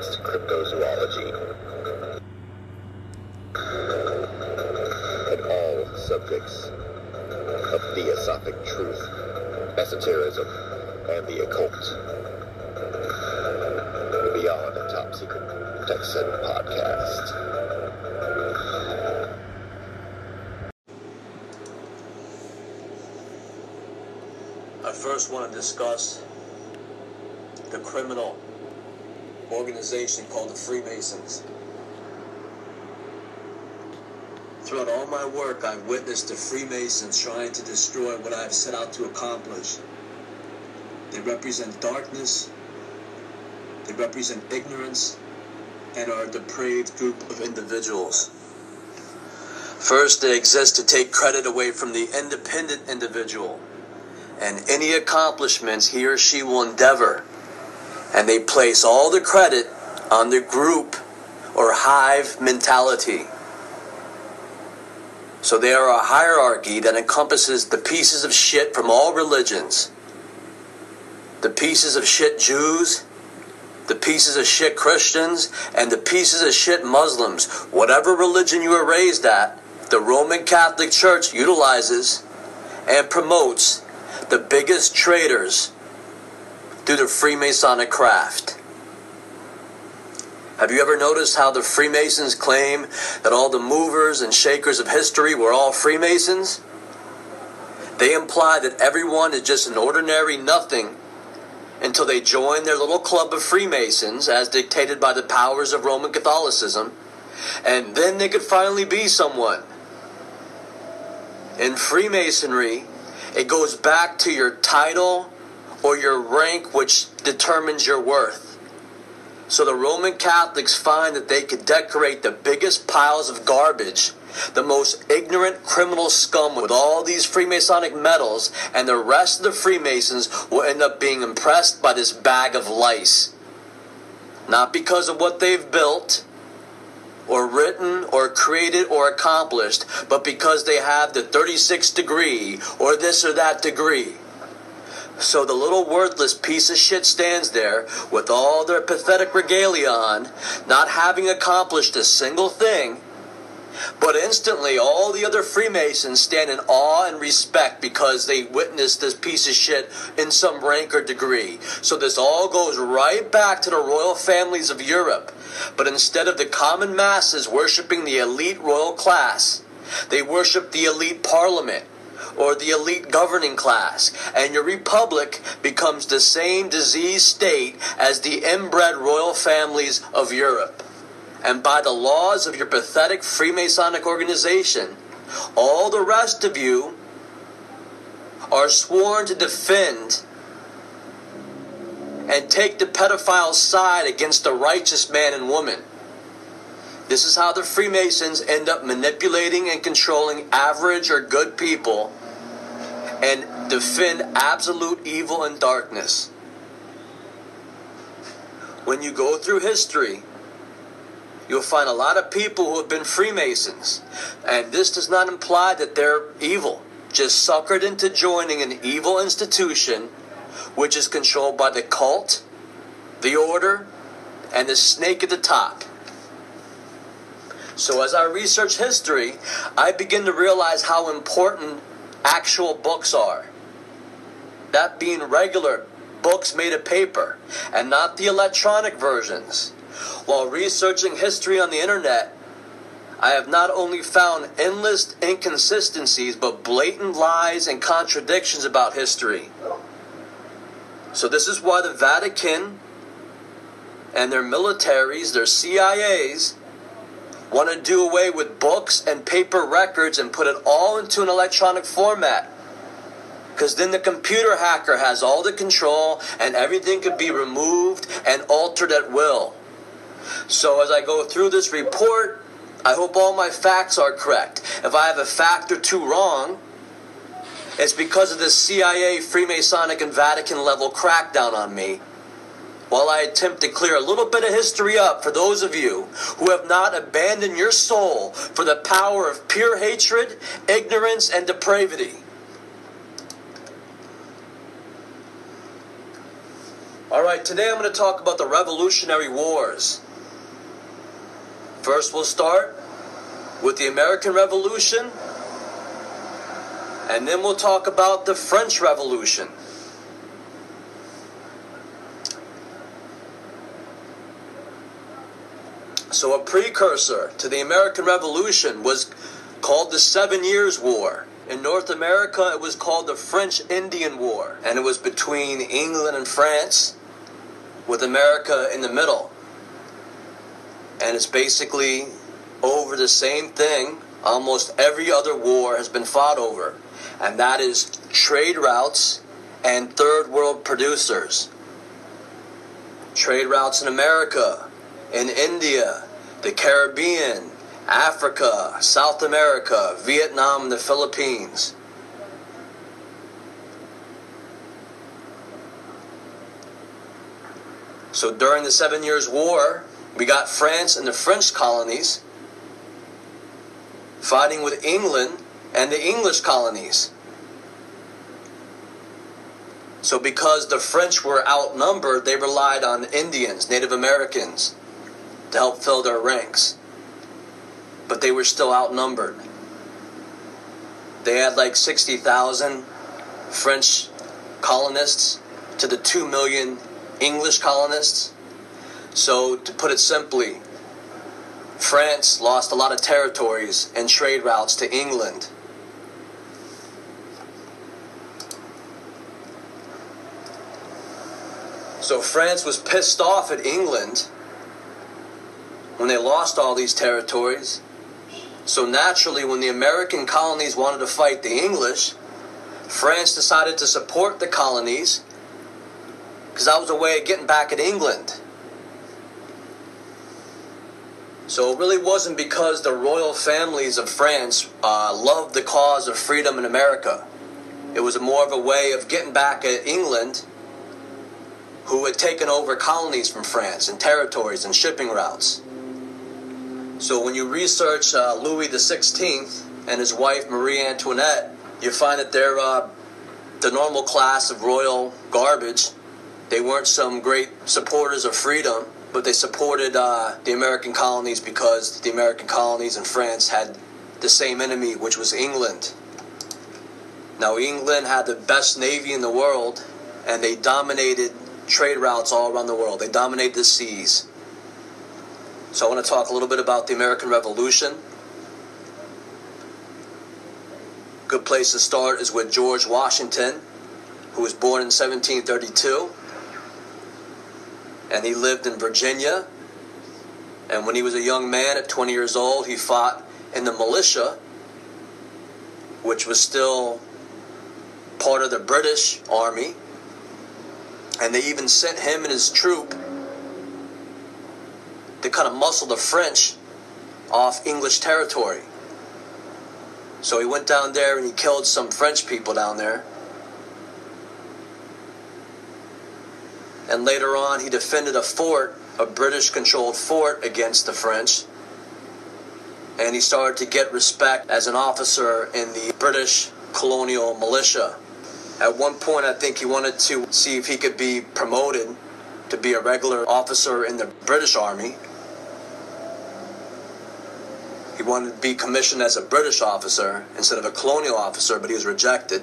advanced cryptozoology, and all subjects of theosophic truth, esotericism, and the occult. Beyond Top Secret Texan podcast. I first want to discuss the criminal organization called the Freemasons. Throughout all my work, I've witnessed the Freemasons trying to destroy what I've set out to accomplish. They represent darkness, they represent ignorance, and are a depraved group of individuals. First, they exist to take credit away from the independent individual and any accomplishments he or she will endeavor. And they place all the credit on the group or hive mentality. So they are a hierarchy that encompasses the pieces of shit from all religions. The pieces of shit Jews, the pieces of shit Christians, and the pieces of shit Muslims. Whatever religion you were raised at, the Roman Catholic Church utilizes and promotes the biggest traitors through the Freemasonic craft. Have you ever noticed how the Freemasons claim that all the movers and shakers of history were all Freemasons? They imply that everyone is just an ordinary nothing until they join their little club of Freemasons as dictated by the powers of Roman Catholicism, and then they could finally be someone. In Freemasonry, it goes back to your title or your rank, which determines your worth. So the Roman Catholics find that they could decorate the biggest piles of garbage, the most ignorant criminal scum with all these Freemasonic medals, and the rest of the Freemasons will end up being impressed by this bag of lice. Not because of what they've built, or written or created or accomplished, but because they have the 36th degree or this or that degree. So the little worthless piece of shit stands there with all their pathetic regalia on, not having accomplished a single thing. But instantly, all the other Freemasons stand in awe and respect because they witnessed this piece of shit in some rank or degree. So this all goes right back to the royal families of Europe. But instead of the common masses worshiping the elite royal class, they worship the elite parliament or the elite governing class, and your republic becomes the same diseased state as the inbred royal families of Europe. And by the laws of your pathetic Freemasonic organization, all the rest of you are sworn to defend and take the pedophile's side against the righteous man and woman. This is how the Freemasons end up manipulating and controlling average or good people and defend absolute evil and darkness. When you go through history, you'll find a lot of people who have been Freemasons. And this does not imply that they're evil, just suckered into joining an evil institution which is controlled by the cult, the order, and the snake at the top. So, as I research history, I begin to realize how important actual books are. That being regular books made of paper and not the electronic versions. While researching history on the internet, I have not only found endless inconsistencies, but blatant lies and contradictions about history. So, this is why the Vatican and their militaries, their CIAs, want to do away with books and paper records and put it all into an electronic format. Because then the computer hacker has all the control and everything could be removed and altered at will. So as I go through this report, I hope all my facts are correct. If I have a fact or two wrong, it's because of the CIA, Freemasonic, and Vatican level crackdown on me. While I attempt to clear a little bit of history up for those of you who have not abandoned your soul for the power of pure hatred, ignorance, and depravity. All right, today I'm going to talk about the Revolutionary Wars. First, we'll start with the American Revolution, and then we'll talk about the French Revolution. So, a precursor to the American Revolution was called the Seven Years' War. In North America, it was called the French Indian War, and it was between England and France, with America in the middle and it's basically over the same thing almost every other war has been fought over, and that is trade routes and third world producers. Trade routes in America, in India, the Caribbean, Africa, South America, Vietnam, and the Philippines. So during the Seven Years' War, we got France and the French colonies fighting with England and the English colonies. So, because the French were outnumbered, they relied on Indians, Native Americans, to help fill their ranks. But they were still outnumbered. They had like 60,000 French colonists to the 2 million English colonists. So, to put it simply, France lost a lot of territories and trade routes to England. So, France was pissed off at England when they lost all these territories. So, naturally, when the American colonies wanted to fight the English, France decided to support the colonies because that was a way of getting back at England. So it really wasn't because the royal families of France uh, loved the cause of freedom in America. It was more of a way of getting back at England, who had taken over colonies from France and territories and shipping routes. So when you research uh, Louis XVI and his wife Marie Antoinette, you find that they're uh, the normal class of royal garbage. They weren't some great supporters of freedom but they supported uh, the American colonies because the American colonies and France had the same enemy, which was England. Now, England had the best navy in the world, and they dominated trade routes all around the world. They dominated the seas. So, I want to talk a little bit about the American Revolution. Good place to start is with George Washington, who was born in 1732 and he lived in Virginia. And when he was a young man at 20 years old, he fought in the militia, which was still part of the British Army. And they even sent him and his troop to kind of muscle the French off English territory. So he went down there and he killed some French people down there. and later on he defended a fort, a British controlled fort against the French. And he started to get respect as an officer in the British colonial militia. At one point, I think he wanted to see if he could be promoted to be a regular officer in the British Army. He wanted to be commissioned as a British officer instead of a colonial officer, but he was rejected.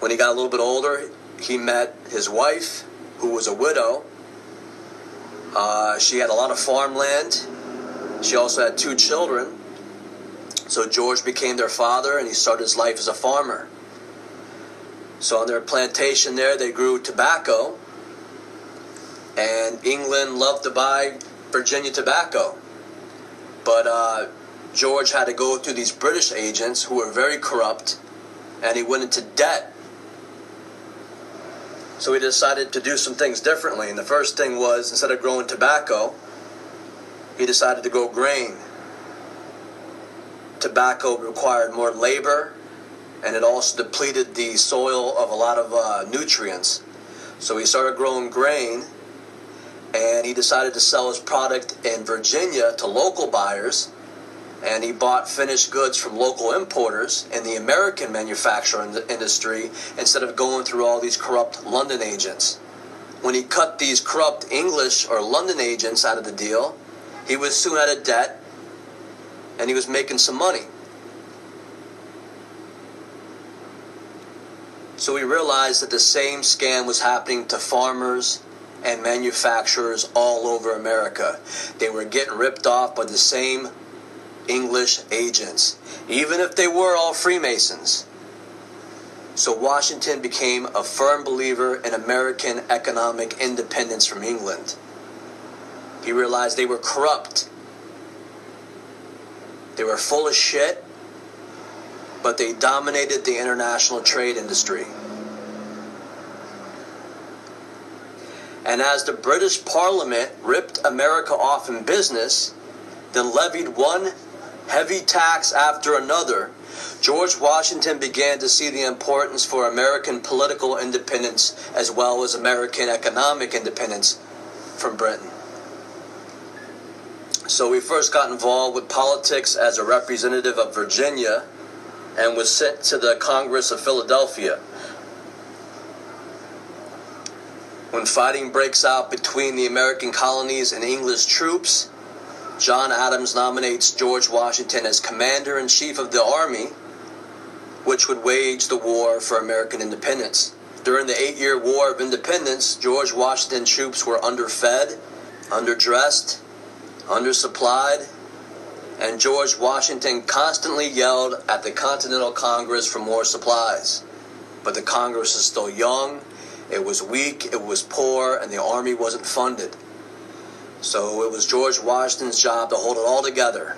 When he got a little bit older, he met his wife who was a widow. Uh, she had a lot of farmland. She also had two children. So George became their father and he started his life as a farmer. So on their plantation there, they grew tobacco. And England loved to buy Virginia tobacco. But uh, George had to go through these British agents who were very corrupt. And he went into debt So he decided to do some things differently. And the first thing was instead of growing tobacco, he decided to grow grain. Tobacco required more labor and it also depleted the soil of a lot of uh, nutrients. So he started growing grain and he decided to sell his product in Virginia to local buyers. And he bought finished goods from local importers in the American manufacturing industry instead of going through all these corrupt London agents. When he cut these corrupt English or London agents out of the deal, he was soon out of debt and he was making some money. So we realized that the same scam was happening to farmers and manufacturers all over America. They were getting ripped off by the same English agents, even if they were all Freemasons. So Washington became a firm believer in American economic independence from England. He realized they were corrupt. They were full of shit, but they dominated the international trade industry. And as the British Parliament ripped America off in business, then levied one heavy tax after another, George Washington began to see the importance for American political independence as well as American economic independence from Britain. So he first got involved with politics as a representative of Virginia and was sent to the Congress of Philadelphia. When fighting breaks out between the American colonies and English troops, John Adams nominates George Washington as Commander in Chief of the Army, which would wage the war for American independence. During the eight year War of Independence, George Washington troops were underfed, underdressed, undersupplied, and George Washington constantly yelled at the Continental Congress for more supplies. But the Congress is still young, it was weak, it was poor, and the army wasn't funded. So it was George Washington's job to hold it all together,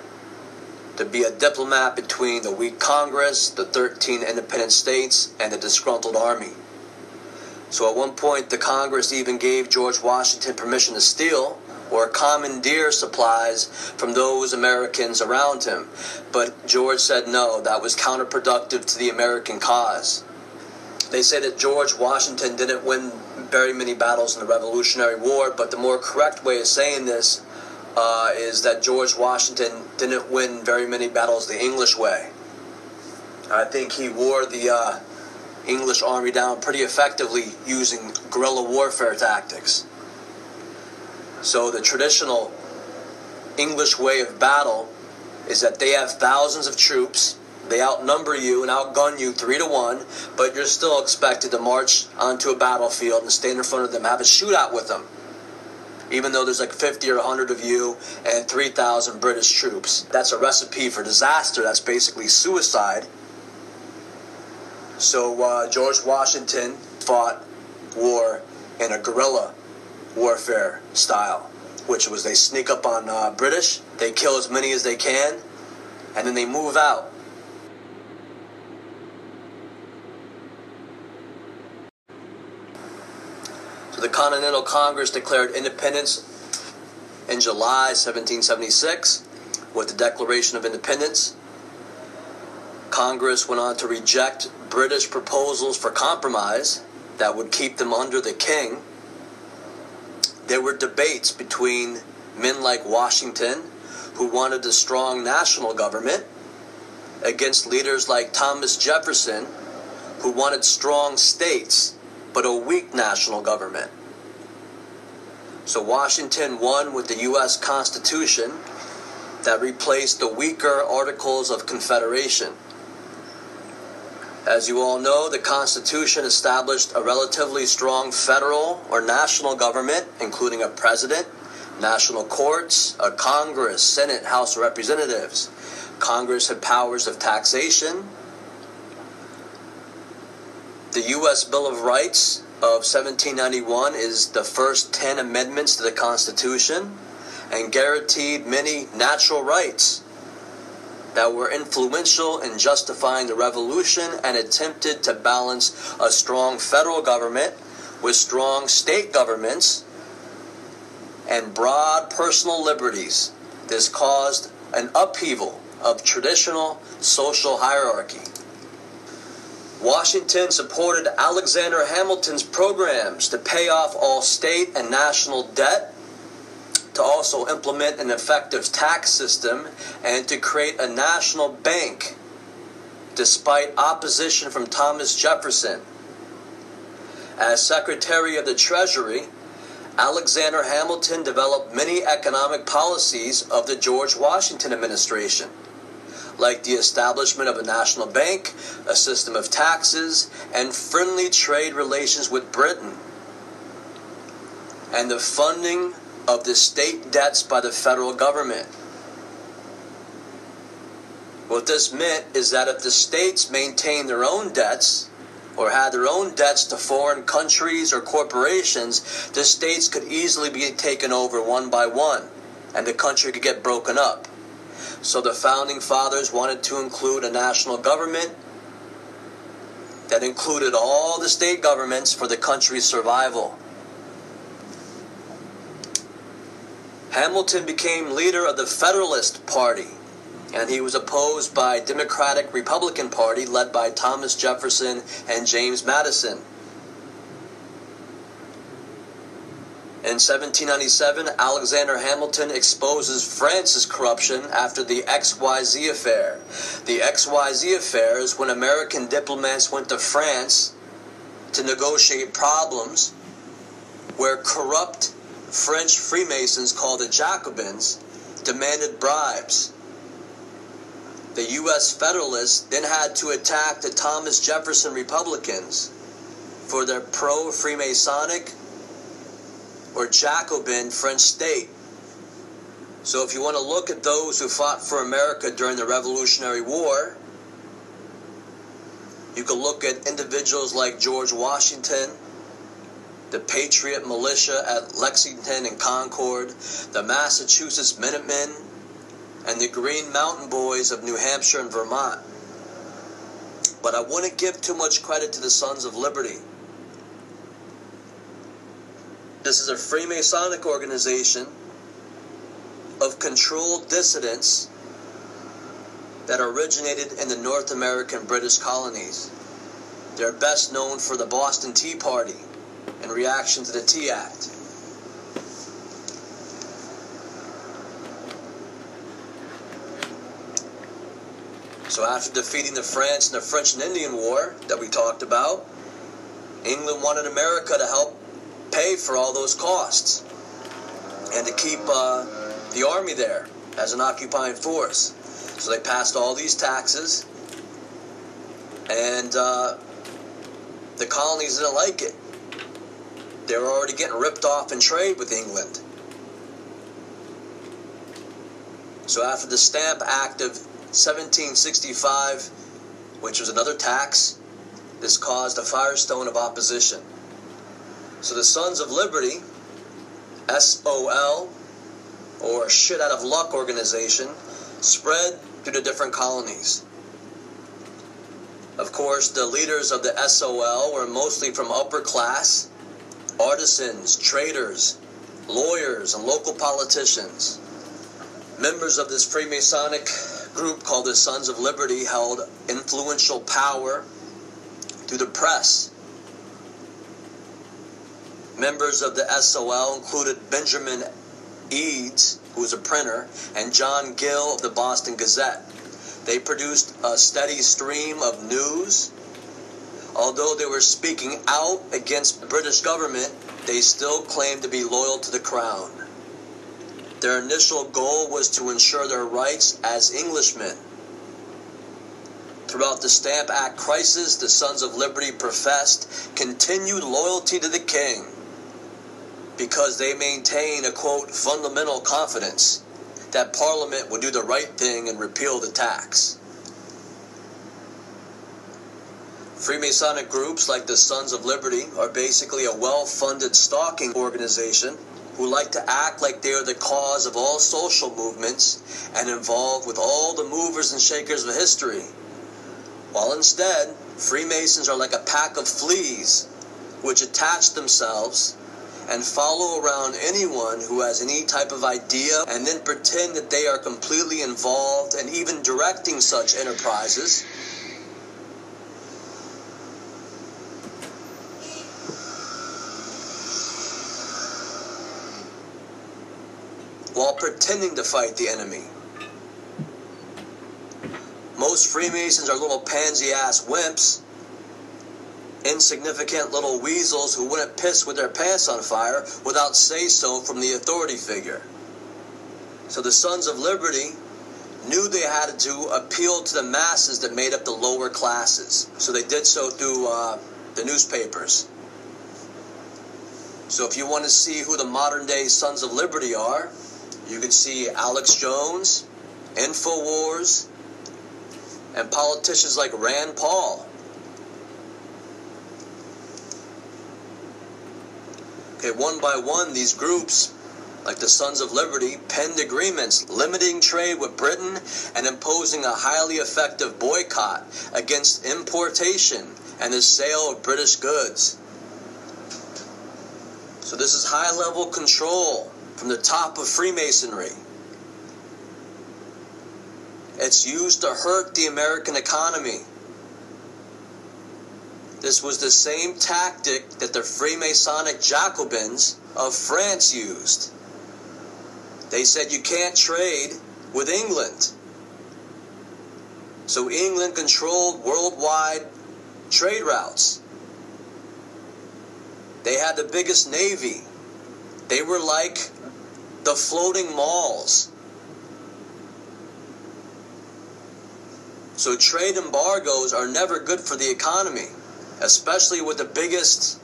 to be a diplomat between the weak Congress, the 13 independent states, and the disgruntled army. So at one point, the Congress even gave George Washington permission to steal or commandeer supplies from those Americans around him. But George said no, that was counterproductive to the American cause. They say that George Washington didn't win very many battles in the Revolutionary War, but the more correct way of saying this uh, is that George Washington didn't win very many battles the English way. I think he wore the uh, English army down pretty effectively using guerrilla warfare tactics. So the traditional English way of battle is that they have thousands of troops. They outnumber you and outgun you three to one, but you're still expected to march onto a battlefield and stand in front of them, have a shootout with them. Even though there's like 50 or 100 of you and 3,000 British troops. That's a recipe for disaster. That's basically suicide. So uh, George Washington fought war in a guerrilla warfare style, which was they sneak up on uh, British, they kill as many as they can, and then they move out. The Continental Congress declared independence in July 1776 with the Declaration of Independence. Congress went on to reject British proposals for compromise that would keep them under the king there were debates between men like Washington, who wanted a strong national government, against leaders like Thomas Jefferson, who wanted strong states but a weak national government. So Washington won with the U.S. Constitution that replaced the weaker Articles of Confederation. As you all know, the Constitution established a relatively strong federal or national government, including a president, national courts, a Congress, Senate, House of Representatives. Congress had powers of taxation. The U.S. Bill of Rights of 1791 is the first 10 amendments to the Constitution and guaranteed many natural rights that were influential in justifying the revolution and attempted to balance a strong federal government with strong state governments and broad personal liberties. This caused an upheaval of traditional social hierarchy. Washington supported Alexander Hamilton's programs to pay off all state and national debt, to also implement an effective tax system, and to create a national bank, despite opposition from Thomas Jefferson. As Secretary of the Treasury, Alexander Hamilton developed many economic policies of the George Washington administration like the establishment of a national bank, a system of taxes, and friendly trade relations with Britain, and the funding of the state debts by the federal government. What this meant is that if the states maintained their own debts, or had their own debts to foreign countries or corporations, the states could easily be taken over one by one, and the country could get broken up. So the founding fathers wanted to include a national government that included all the state governments for the country's survival. Hamilton became leader of the Federalist Party, and he was opposed by Democratic Republican Party led by Thomas Jefferson and James Madison. In 1797, Alexander Hamilton exposes France's corruption after the XYZ affair. The XYZ affair is when American diplomats went to France to negotiate problems where corrupt French Freemasons called the Jacobins demanded bribes. The U.S. Federalists then had to attack the Thomas Jefferson Republicans for their pro Freemasonic or Jacobin French state. So if you want to look at those who fought for America during the Revolutionary War, you can look at individuals like George Washington, the Patriot Militia at Lexington and Concord, the Massachusetts Minutemen, and the Green Mountain Boys of New Hampshire and Vermont. But I wouldn't give too much credit to the Sons of Liberty. This is a Freemasonic organization of controlled dissidents that originated in the North American British colonies. They're best known for the Boston Tea Party in reaction to the Tea Act. So after defeating the France in the French and Indian War that we talked about, England wanted America to help pay for all those costs and to keep uh, the army there as an occupying force. So they passed all these taxes, and uh, the colonies didn't like it. They were already getting ripped off in trade with England. So after the Stamp Act of 1765, which was another tax, this caused a firestone of opposition. So the Sons of Liberty, SOL, or Shit Out of Luck organization, spread through the different colonies. Of course, the leaders of the SOL were mostly from upper class, artisans, traders, lawyers, and local politicians. Members of this Freemasonic group called the Sons of Liberty held influential power through the press Members of the SOL included Benjamin Edes, who was a printer, and John Gill of the Boston Gazette. They produced a steady stream of news. Although they were speaking out against the British government, they still claimed to be loyal to the crown. Their initial goal was to ensure their rights as Englishmen. Throughout the Stamp Act crisis, the Sons of Liberty professed continued loyalty to the king because they maintain a quote fundamental confidence that Parliament will do the right thing and repeal the tax. Freemasonic groups like the Sons of Liberty are basically a well funded stalking organization who like to act like they are the cause of all social movements and involved with all the movers and shakers of history. While instead, Freemasons are like a pack of fleas which attach themselves and follow around anyone who has any type of idea and then pretend that they are completely involved and even directing such enterprises. While pretending to fight the enemy. Most Freemasons are little pansy ass wimps insignificant little weasels who wouldn't piss with their pants on fire without say so from the authority figure. So the Sons of Liberty knew they had to appeal to the masses that made up the lower classes. So they did so through uh, the newspapers. So if you want to see who the modern day Sons of Liberty are, you can see Alex Jones, InfoWars, and politicians like Rand Paul. Okay, one by one, these groups, like the Sons of Liberty, penned agreements limiting trade with Britain and imposing a highly effective boycott against importation and the sale of British goods. So, this is high level control from the top of Freemasonry. It's used to hurt the American economy. This was the same tactic that the Freemasonic Jacobins of France used. They said you can't trade with England. So England controlled worldwide trade routes. They had the biggest navy. They were like the floating malls. So trade embargoes are never good for the economy especially with the biggest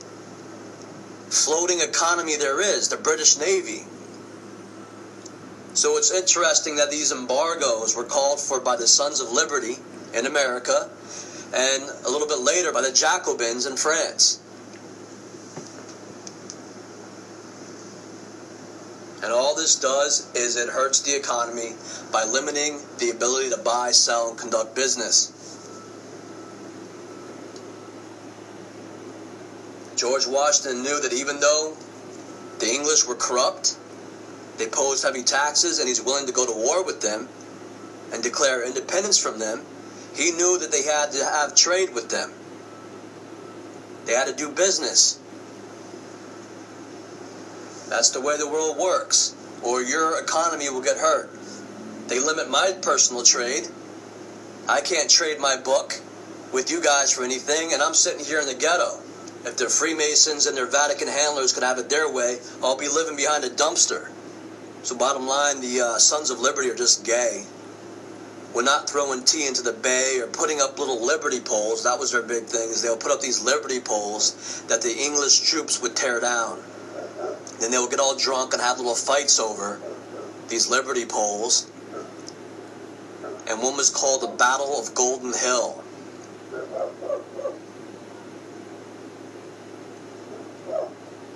floating economy there is, the British Navy. So it's interesting that these embargoes were called for by the Sons of Liberty in America and a little bit later by the Jacobins in France. And all this does is it hurts the economy by limiting the ability to buy, sell, and conduct business. George Washington knew that even though the English were corrupt, they posed heavy taxes, and he's willing to go to war with them and declare independence from them, he knew that they had to have trade with them. They had to do business. That's the way the world works, or your economy will get hurt. They limit my personal trade. I can't trade my book with you guys for anything, and I'm sitting here in the ghetto. If the Freemasons and their Vatican handlers could have it their way, I'll be living behind a dumpster. So, bottom line, the uh, Sons of Liberty are just gay. We're not throwing tea into the bay or putting up little liberty poles. That was their big thing. Is they'll put up these liberty poles that the English troops would tear down. Then they would get all drunk and have little fights over these liberty poles. And one was called the Battle of Golden Hill.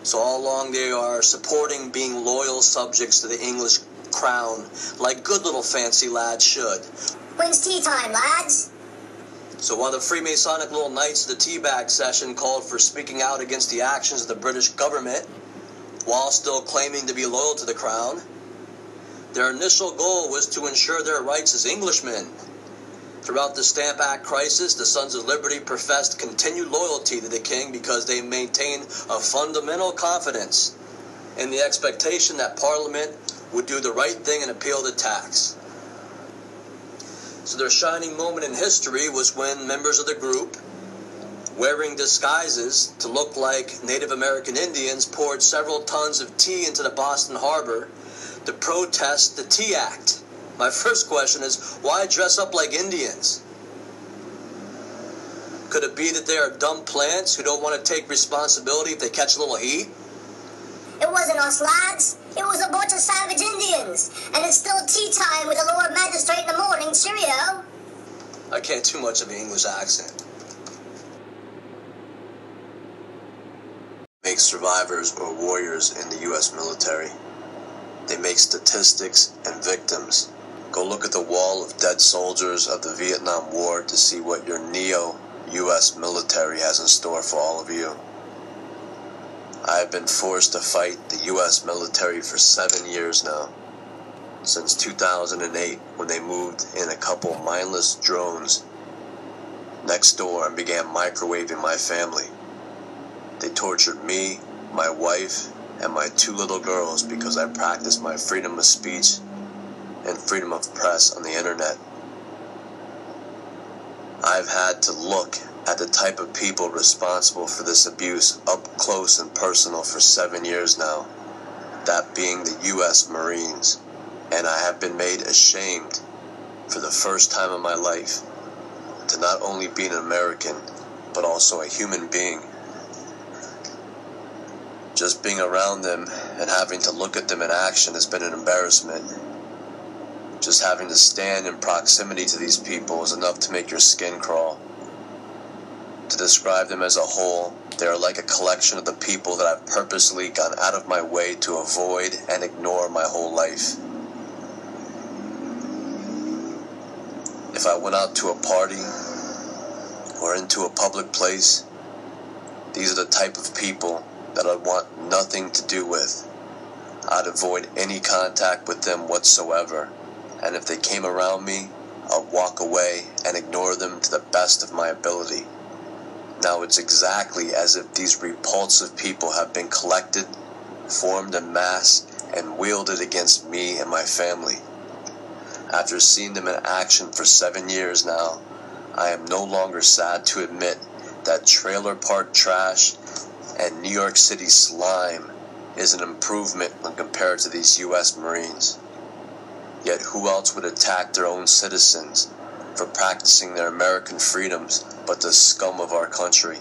So all along they are supporting being loyal subjects to the English crown, like good little fancy lads should. When's tea time, lads? So while the Freemasonic little knights of the teabag session called for speaking out against the actions of the British government, while still claiming to be loyal to the crown, their initial goal was to ensure their rights as Englishmen Throughout the Stamp Act crisis, the Sons of Liberty professed continued loyalty to the king because they maintained a fundamental confidence in the expectation that Parliament would do the right thing and appeal the tax. So their shining moment in history was when members of the group, wearing disguises to look like Native American Indians, poured several tons of tea into the Boston Harbor to protest the Tea Act. My first question is why dress up like Indians? Could it be that they are dumb plants who don't want to take responsibility if they catch a little heat? It wasn't us, lads. It was a bunch of savage Indians. And it's still tea time with the Lord Magistrate in the morning. Cheerio. I can't do much of an English accent. Make survivors or warriors in the U.S. military. They make statistics and victims. Go look at the wall of dead soldiers of the Vietnam War to see what your neo US military has in store for all of you. I have been forced to fight the U.S. military for seven years now. Since 2008, when they moved in a couple mindless drones next door and began microwaving my family. They tortured me, my wife, and my two little girls because I practiced my freedom of speech and freedom of press on the internet. I've had to look at the type of people responsible for this abuse up close and personal for seven years now, that being the U.S. Marines, and I have been made ashamed for the first time in my life to not only be an American, but also a human being. Just being around them and having to look at them in action has been an embarrassment. Just having to stand in proximity to these people is enough to make your skin crawl. To describe them as a whole, they are like a collection of the people that I've purposely gone out of my way to avoid and ignore my whole life. If I went out to a party or into a public place, these are the type of people that I'd want nothing to do with. I'd avoid any contact with them whatsoever, and if they came around me, I'd walk away and ignore them to the best of my ability. Now it's exactly as if these repulsive people have been collected, formed in mass, and wielded against me and my family. After seeing them in action for seven years now, I am no longer sad to admit that trailer park trash and New York City slime is an improvement when compared to these U.S. Marines. Yet who else would attack their own citizens for practicing their American freedoms but the scum of our country?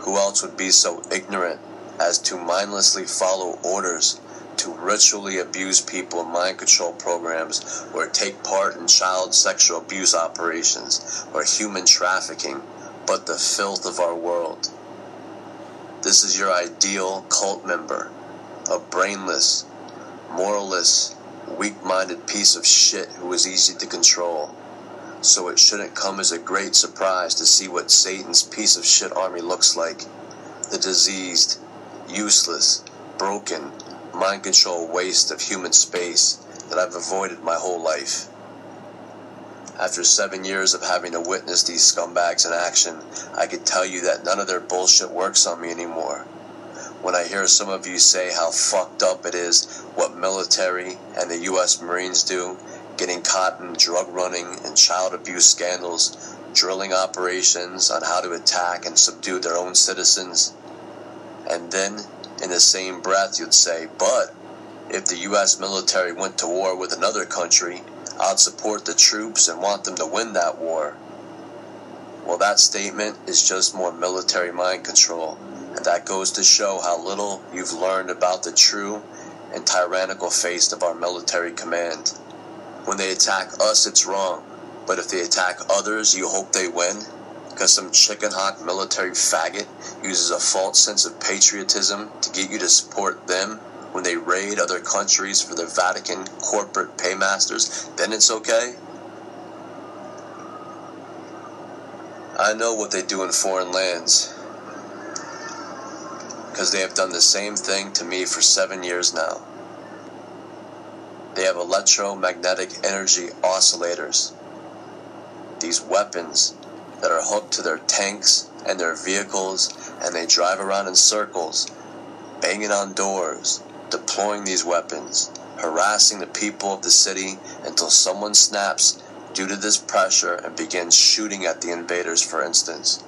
Who else would be so ignorant as to mindlessly follow orders to ritually abuse people in mind control programs or take part in child sexual abuse operations or human trafficking, but the filth of our world? This is your ideal cult member, a brainless, moralless, weak minded piece of shit who is easy to control. So it shouldn't come as a great surprise to see what Satan's piece of shit army looks like. The diseased, useless, broken, mind control waste of human space that I've avoided my whole life. After seven years of having to witness these scumbags in action, I can tell you that none of their bullshit works on me anymore. When I hear some of you say how fucked up it is what military and the U.S. Marines do, getting caught in drug running and child abuse scandals, drilling operations on how to attack and subdue their own citizens, and then in the same breath you'd say, but if the U.S. military went to war with another country, I'd support the troops and want them to win that war. Well, that statement is just more military mind control, and that goes to show how little you've learned about the true and tyrannical face of our military command. When they attack us, it's wrong, but if they attack others, you hope they win? Because some chicken hawk military faggot uses a false sense of patriotism to get you to support them when they raid other countries for their Vatican corporate paymasters, then it's okay? I know what they do in foreign lands. Because they have done the same thing to me for seven years now. They have electromagnetic energy oscillators. These weapons that are hooked to their tanks and their vehicles, and they drive around in circles, banging on doors, deploying these weapons, harassing the people of the city until someone snaps due to this pressure and begins shooting at the invaders, for instance.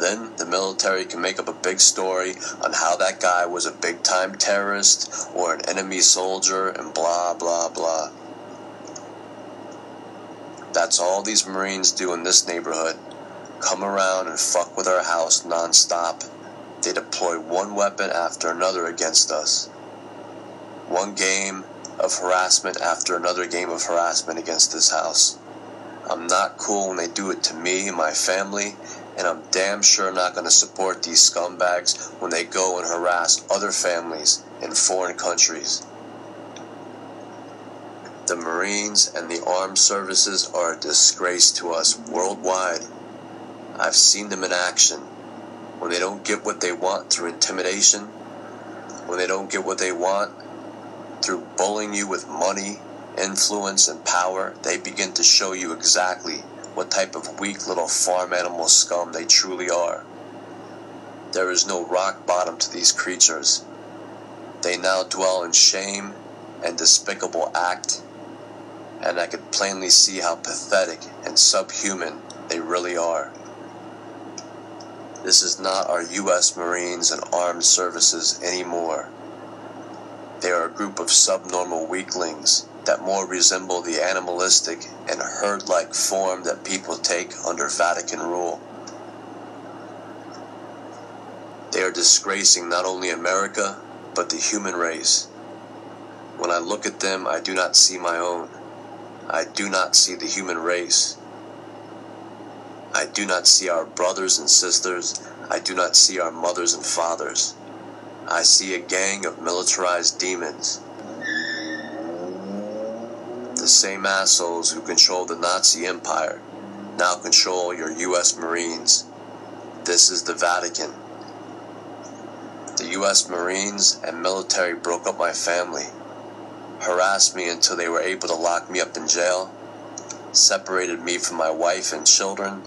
Then the military can make up a big story on how that guy was a big time terrorist or an enemy soldier and blah blah blah. That's all these Marines do in this neighborhood. Come around and fuck with our house non-stop. They deploy one weapon after another against us one game of harassment after another game of harassment against this house. I'm not cool when they do it to me and my family, and I'm damn sure not going to support these scumbags when they go and harass other families in foreign countries. The Marines and the armed services are a disgrace to us worldwide. I've seen them in action. when they don't get what they want through intimidation, when they don't get what they want through bullying you with money, influence, and power, they begin to show you exactly what type of weak little farm animal scum they truly are. There is no rock bottom to these creatures. They now dwell in shame and despicable act, and I could plainly see how pathetic and subhuman they really are. This is not our U.S. Marines and armed services anymore. They are a group of subnormal weaklings that more resemble the animalistic and herd like form that people take under Vatican rule. They are disgracing not only America, but the human race. When I look at them, I do not see my own. I do not see the human race. I do not see our brothers and sisters. I do not see our mothers and fathers. I see a gang of militarized demons. The same assholes who control the Nazi Empire now control your U.S. Marines. This is the Vatican. The U.S. Marines and military broke up my family, harassed me until they were able to lock me up in jail, separated me from my wife and children,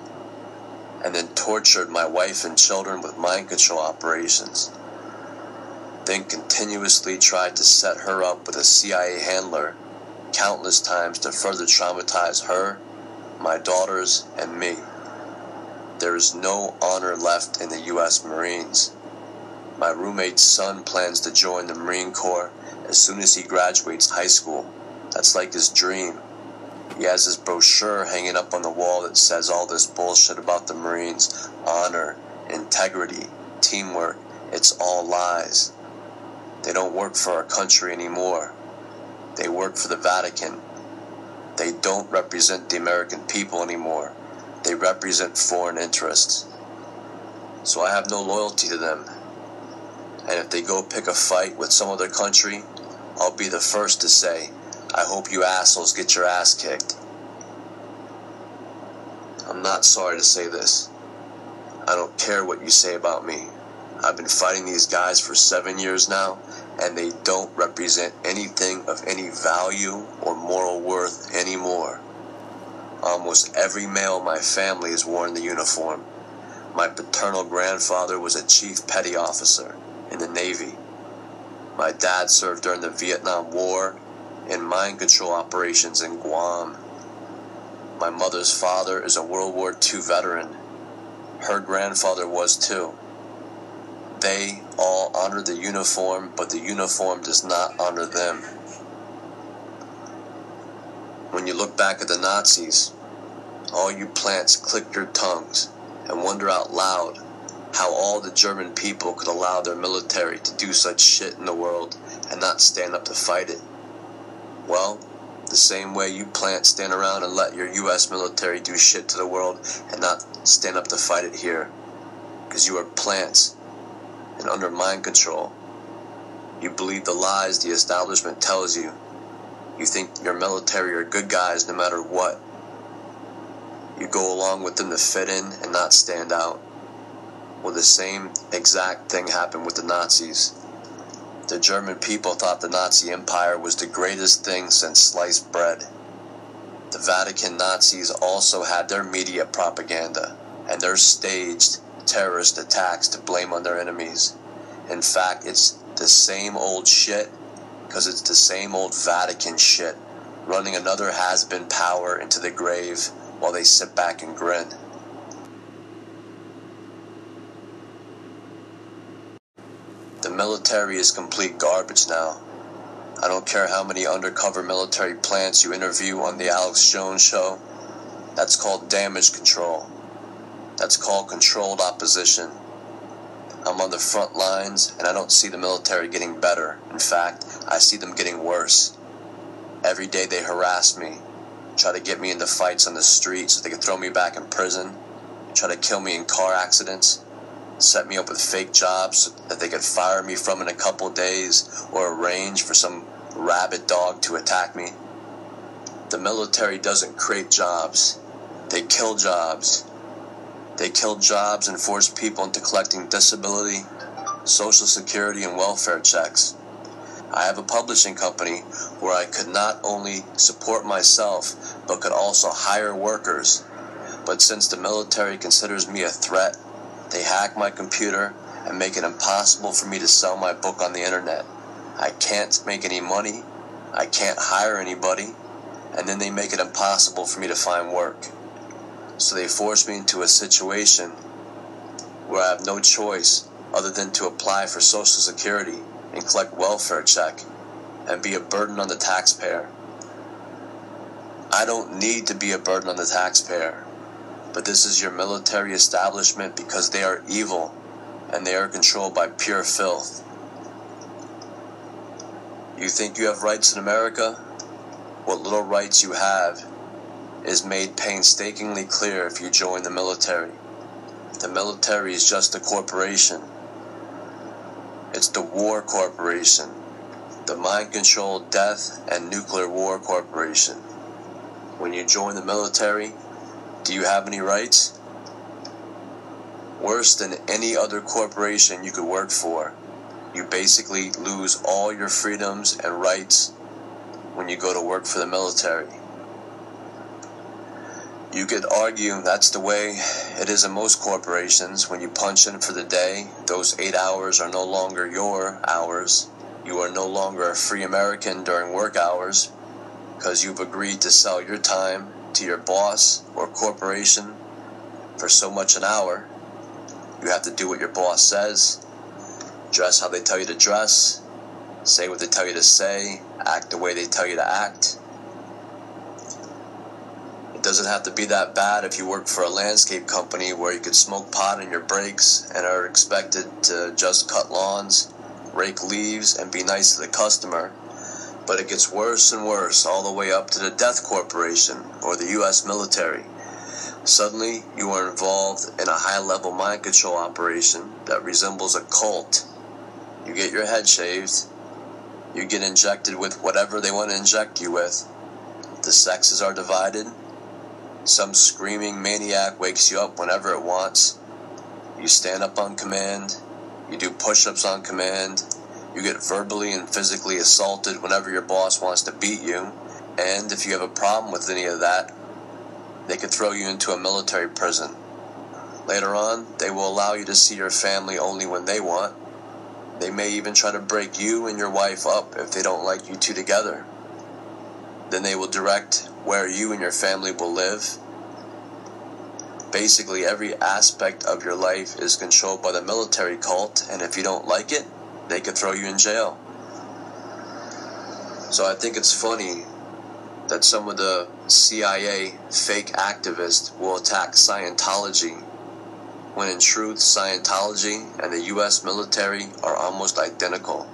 and then tortured my wife and children with mind control operations. Then continuously tried to set her up with a CIA handler countless times to further traumatize her, my daughters, and me. There is no honor left in the U.S. Marines. My roommate's son plans to join the Marine Corps as soon as he graduates high school. That's like his dream. He has this brochure hanging up on the wall that says all this bullshit about the Marines honor, integrity, teamwork. It's all lies. They don't work for our country anymore. They work for the Vatican. They don't represent the American people anymore. They represent foreign interests. So I have no loyalty to them and if they go pick a fight with some other country, I'll be the first to say, I hope you assholes get your ass kicked. I'm not sorry to say this. I don't care what you say about me. I've been fighting these guys for seven years now, and they don't represent anything of any value or moral worth anymore. Almost every male in my family has worn the uniform. My paternal grandfather was a chief petty officer in the Navy. My dad served during the Vietnam War in mind control operations in Guam. My mother's father is a World War II veteran. Her grandfather was too. They all honor the uniform, but the uniform does not honor them. When you look back at the Nazis, all you plants click your tongues and wonder out loud how all the German people could allow their military to do such shit in the world and not stand up to fight it. Well, the same way you plants stand around and let your US military do shit to the world and not stand up to fight it here. Because you are plants and under mind control. You believe the lies the establishment tells you. You think your military are good guys no matter what. You go along with them to fit in and not stand out. Well, the same exact thing happened with the Nazis. The German people thought the Nazi Empire was the greatest thing since sliced bread. The Vatican Nazis also had their media propaganda and their staged terrorist attacks to blame on their enemies. In fact, it's the same old shit because it's the same old Vatican shit running another has been power into the grave while they sit back and grin. The military is complete garbage now. I don't care how many undercover military plants you interview on the Alex Jones show. That's called damage control. That's called controlled opposition. I'm on the front lines and I don't see the military getting better. In fact, I see them getting worse. Every day they harass me, try to get me into fights on the street so they can throw me back in prison, try to kill me in car accidents set me up with fake jobs that they could fire me from in a couple days or arrange for some rabid dog to attack me. The military doesn't create jobs, they kill jobs. They killed jobs and forced people into collecting disability, social security, and welfare checks. I have a publishing company where I could not only support myself, but could also hire workers. But since the military considers me a threat, they hack my computer and make it impossible for me to sell my book on the internet. I can't make any money, I can't hire anybody, and then they make it impossible for me to find work. So they force me into a situation where I have no choice other than to apply for Social Security and collect welfare check and be a burden on the taxpayer. I don't need to be a burden on the taxpayer, but this is your military establishment because they are evil and they are controlled by pure filth. You think you have rights in America? What little rights you have is made painstakingly clear if you join the military. The military is just a corporation it's the War Corporation, the mind control, death, and nuclear war corporation. When you join the military, do you have any rights? Worse than any other corporation you could work for, you basically lose all your freedoms and rights when you go to work for the military. You could argue that's the way it is in most corporations. When you punch in for the day, those eight hours are no longer your hours. You are no longer a free American during work hours because you've agreed to sell your time to your boss or corporation for so much an hour. You have to do what your boss says, dress how they tell you to dress, say what they tell you to say, act the way they tell you to act. It doesn't have to be that bad if you work for a landscape company where you could smoke pot in your breaks and are expected to just cut lawns, rake leaves, and be nice to the customer. But it gets worse and worse all the way up to the Death Corporation or the U.S. military. Suddenly, you are involved in a high level mind control operation that resembles a cult. You get your head shaved, you get injected with whatever they want to inject you with. The sexes are divided, some screaming maniac wakes you up whenever it wants. You stand up on command. You do push ups on command. You get verbally and physically assaulted whenever your boss wants to beat you. And if you have a problem with any of that, they could throw you into a military prison. Later on, they will allow you to see your family only when they want. They may even try to break you and your wife up if they don't like you two together. Then they will direct where you and your family will live. Basically, every aspect of your life is controlled by the military cult, and if you don't like it, they could throw you in jail. So I think it's funny that some of the CIA fake activists will attack Scientology when in truth, Scientology and the US military are almost identical.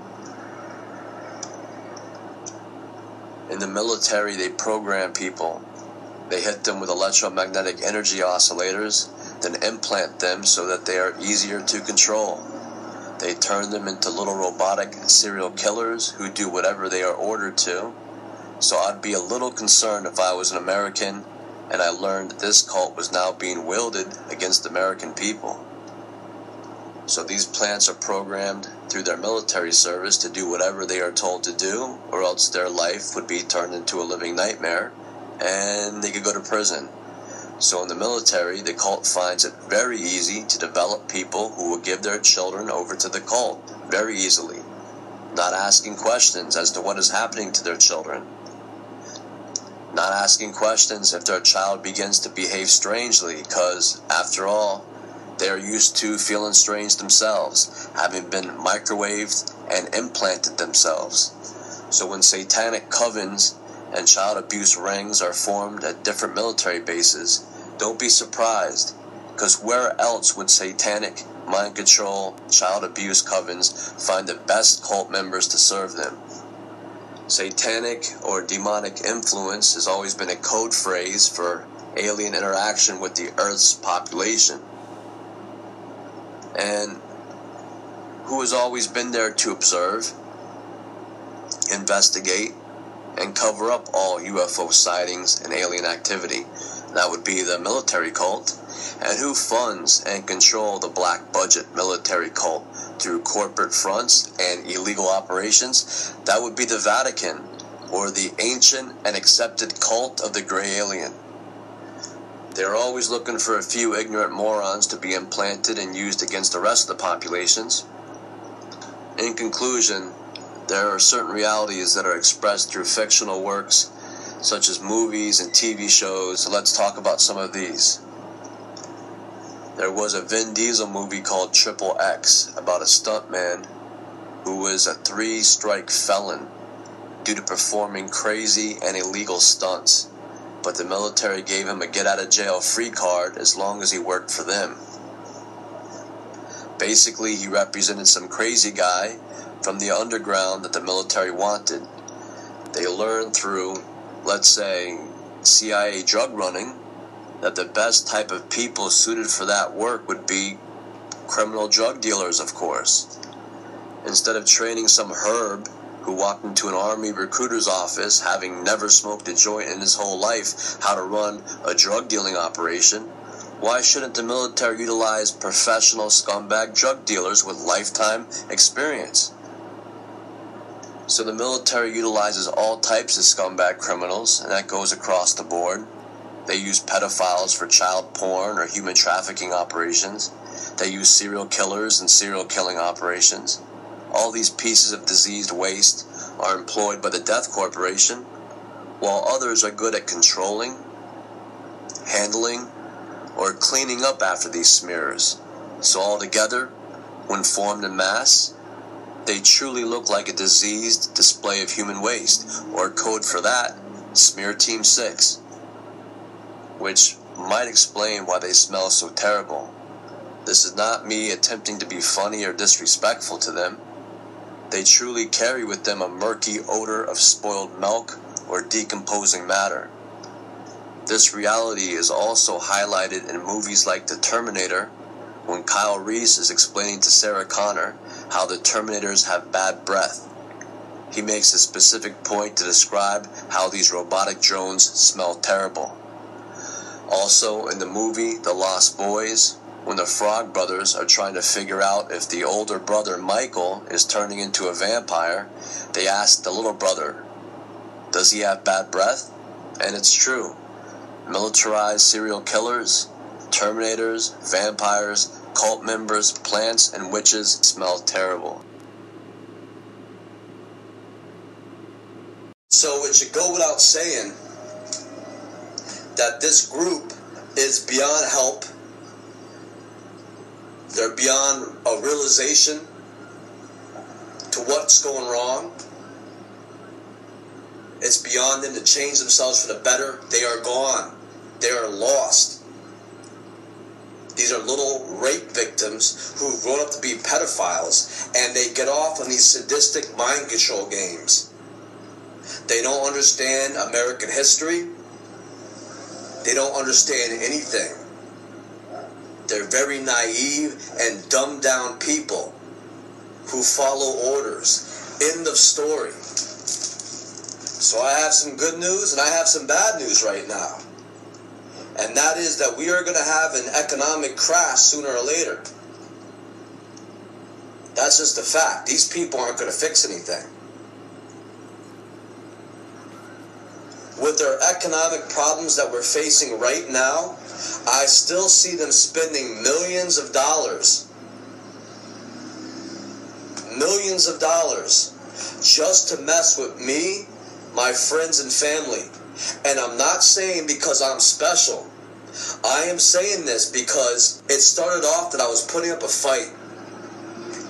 In the military, they program people. They hit them with electromagnetic energy oscillators, then implant them so that they are easier to control. They turn them into little robotic serial killers who do whatever they are ordered to. So I'd be a little concerned if I was an American and I learned that this cult was now being wielded against American people. So these plants are programmed through their military service to do whatever they are told to do, or else their life would be turned into a living nightmare and they could go to prison. So in the military, the cult finds it very easy to develop people who will give their children over to the cult very easily, not asking questions as to what is happening to their children. Not asking questions if their child begins to behave strangely, because, after all, they are used to feeling strange themselves, having been microwaved and implanted themselves. So when satanic covens and child abuse rings are formed at different military bases, don't be surprised, because where else would satanic mind control, child abuse covens find the best cult members to serve them? Satanic or demonic influence has always been a code phrase for alien interaction with the Earth's population and who has always been there to observe, investigate, and cover up all UFO sightings and alien activity. That would be the military cult. And who funds and control the black budget military cult through corporate fronts and illegal operations? That would be the Vatican, or the ancient and accepted cult of the gray alien. They're always looking for a few ignorant morons to be implanted and used against the rest of the populations. In conclusion, there are certain realities that are expressed through fictional works, such as movies and TV shows. Let's talk about some of these. There was a Vin Diesel movie called Triple X about a stuntman who was a three strike felon due to performing crazy and illegal stunts, but the military gave him a get out of jail free card as long as he worked for them. Basically, he represented some crazy guy from the underground that the military wanted. They learned through, let's say, CIA drug running that the best type of people suited for that work would be criminal drug dealers, of course. Instead of training some herb who walked into an army recruiter's office having never smoked a joint in his whole life how to run a drug dealing operation, why shouldn't the military utilize professional scumbag drug dealers with lifetime experience? So the military utilizes all types of scumbag criminals, and that goes across the board. They use pedophiles for child porn or human trafficking operations. They use serial killers and serial killing operations. All these pieces of diseased waste are employed by the Death Corporation, while others are good at controlling, handling, or cleaning up after these smears. So altogether, when formed in mass, they truly look like a diseased display of human waste, or code for that, Smear Team 6, which might explain why they smell so terrible. This is not me attempting to be funny or disrespectful to them. They truly carry with them a murky odor of spoiled milk or decomposing matter. This reality is also highlighted in movies like The Terminator, when Kyle Reese is explaining to Sarah Connor how the Terminators have bad breath. He makes a specific point to describe how these robotic drones smell terrible. Also, in the movie The Lost Boys, when the Frog Brothers are trying to figure out if the older brother Michael is turning into a vampire, they ask the little brother, Does he have bad breath? And it's true. Militarized serial killers, Terminators, vampires, cult members, plants, and witches smell terrible. So it should go without saying that this group is beyond help. They're beyond a realization to what's going wrong. It's beyond them to change themselves for the better. They are gone. They are lost. These are little rape victims who've grown up to be pedophiles, and they get off on these sadistic mind control games. They don't understand American history. They don't understand anything. They're very naive and dumbed down people who follow orders. End of story. So I have some good news and I have some bad news right now and that is that we are going to have an economic crash sooner or later. That's just a fact. These people aren't going to fix anything. With their economic problems that we're facing right now, I still see them spending millions of dollars, millions of dollars, just to mess with me, my friends, and family. And I'm not saying because I'm special. I am saying this because it started off that I was putting up a fight.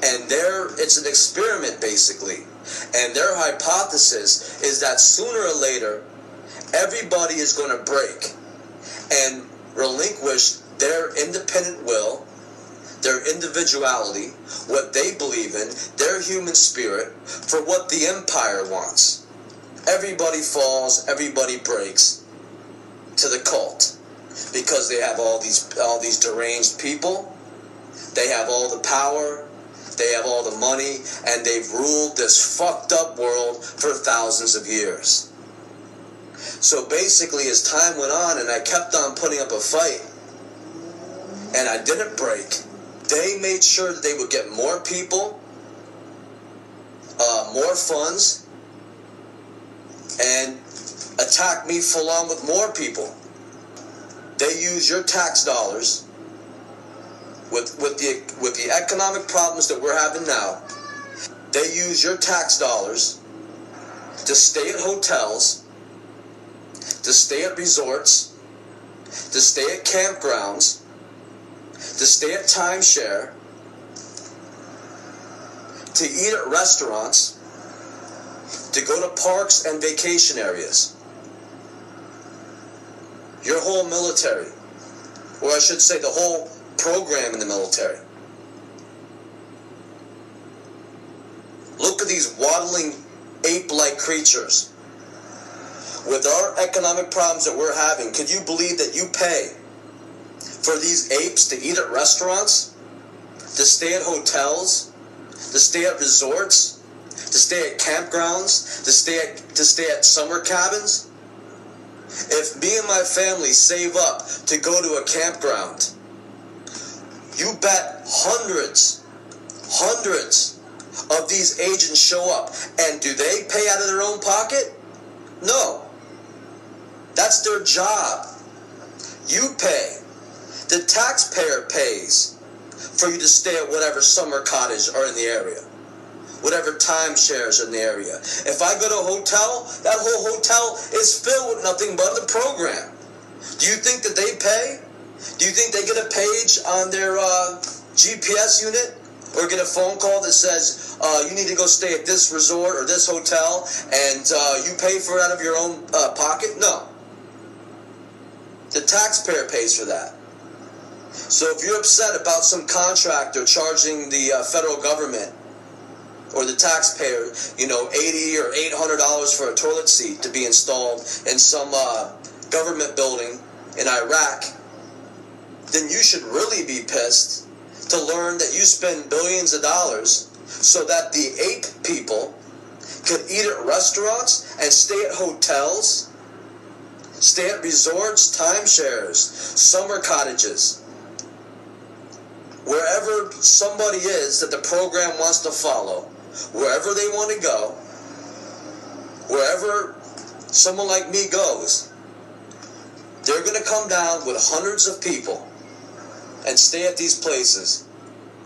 And there, it's an experiment basically. And their hypothesis is that sooner or later, everybody is going to break and relinquish their independent will, their individuality, what they believe in, their human spirit, for what the empire wants. Everybody falls, everybody breaks to the cult because they have all these all these deranged people. They have all the power, they have all the money, and they've ruled this fucked up world for thousands of years. So basically, as time went on and I kept on putting up a fight, and I didn't break, they made sure that they would get more people, uh, more funds, and attack me full on with more people. They use your tax dollars with, with the with the economic problems that we're having now. They use your tax dollars to stay at hotels, to stay at resorts, to stay at campgrounds, to stay at timeshare, to eat at restaurants, to go to parks and vacation areas. Your whole military, or I should say the whole program in the military. Look at these waddling ape like creatures. With our economic problems that we're having, could you believe that you pay for these apes to eat at restaurants, to stay at hotels, to stay at resorts, to stay at campgrounds, to stay at, to stay at summer cabins? If me and my family save up to go to a campground, you bet hundreds, hundreds of these agents show up. And do they pay out of their own pocket? No. That's their job. You pay. The taxpayer pays for you to stay at whatever summer cottage are in the area. Whatever timeshares are in the area. If I go to a hotel, that whole hotel is filled with nothing but the program. Do you think that they pay? Do you think they get a page on their uh, GPS unit or get a phone call that says uh, you need to go stay at this resort or this hotel and uh, you pay for it out of your own uh, pocket? No. The taxpayer pays for that. So if you're upset about some contractor charging the uh, federal government or the taxpayer, you know, eighty or eight hundred dollars for a toilet seat to be installed in some uh, government building in Iraq, then you should really be pissed to learn that you spend billions of dollars so that the ape people could eat at restaurants and stay at hotels, stay at resorts, timeshares, summer cottages. Wherever somebody is that the program wants to follow, wherever they want to go, wherever someone like me goes, they're going to come down with hundreds of people and stay at these places,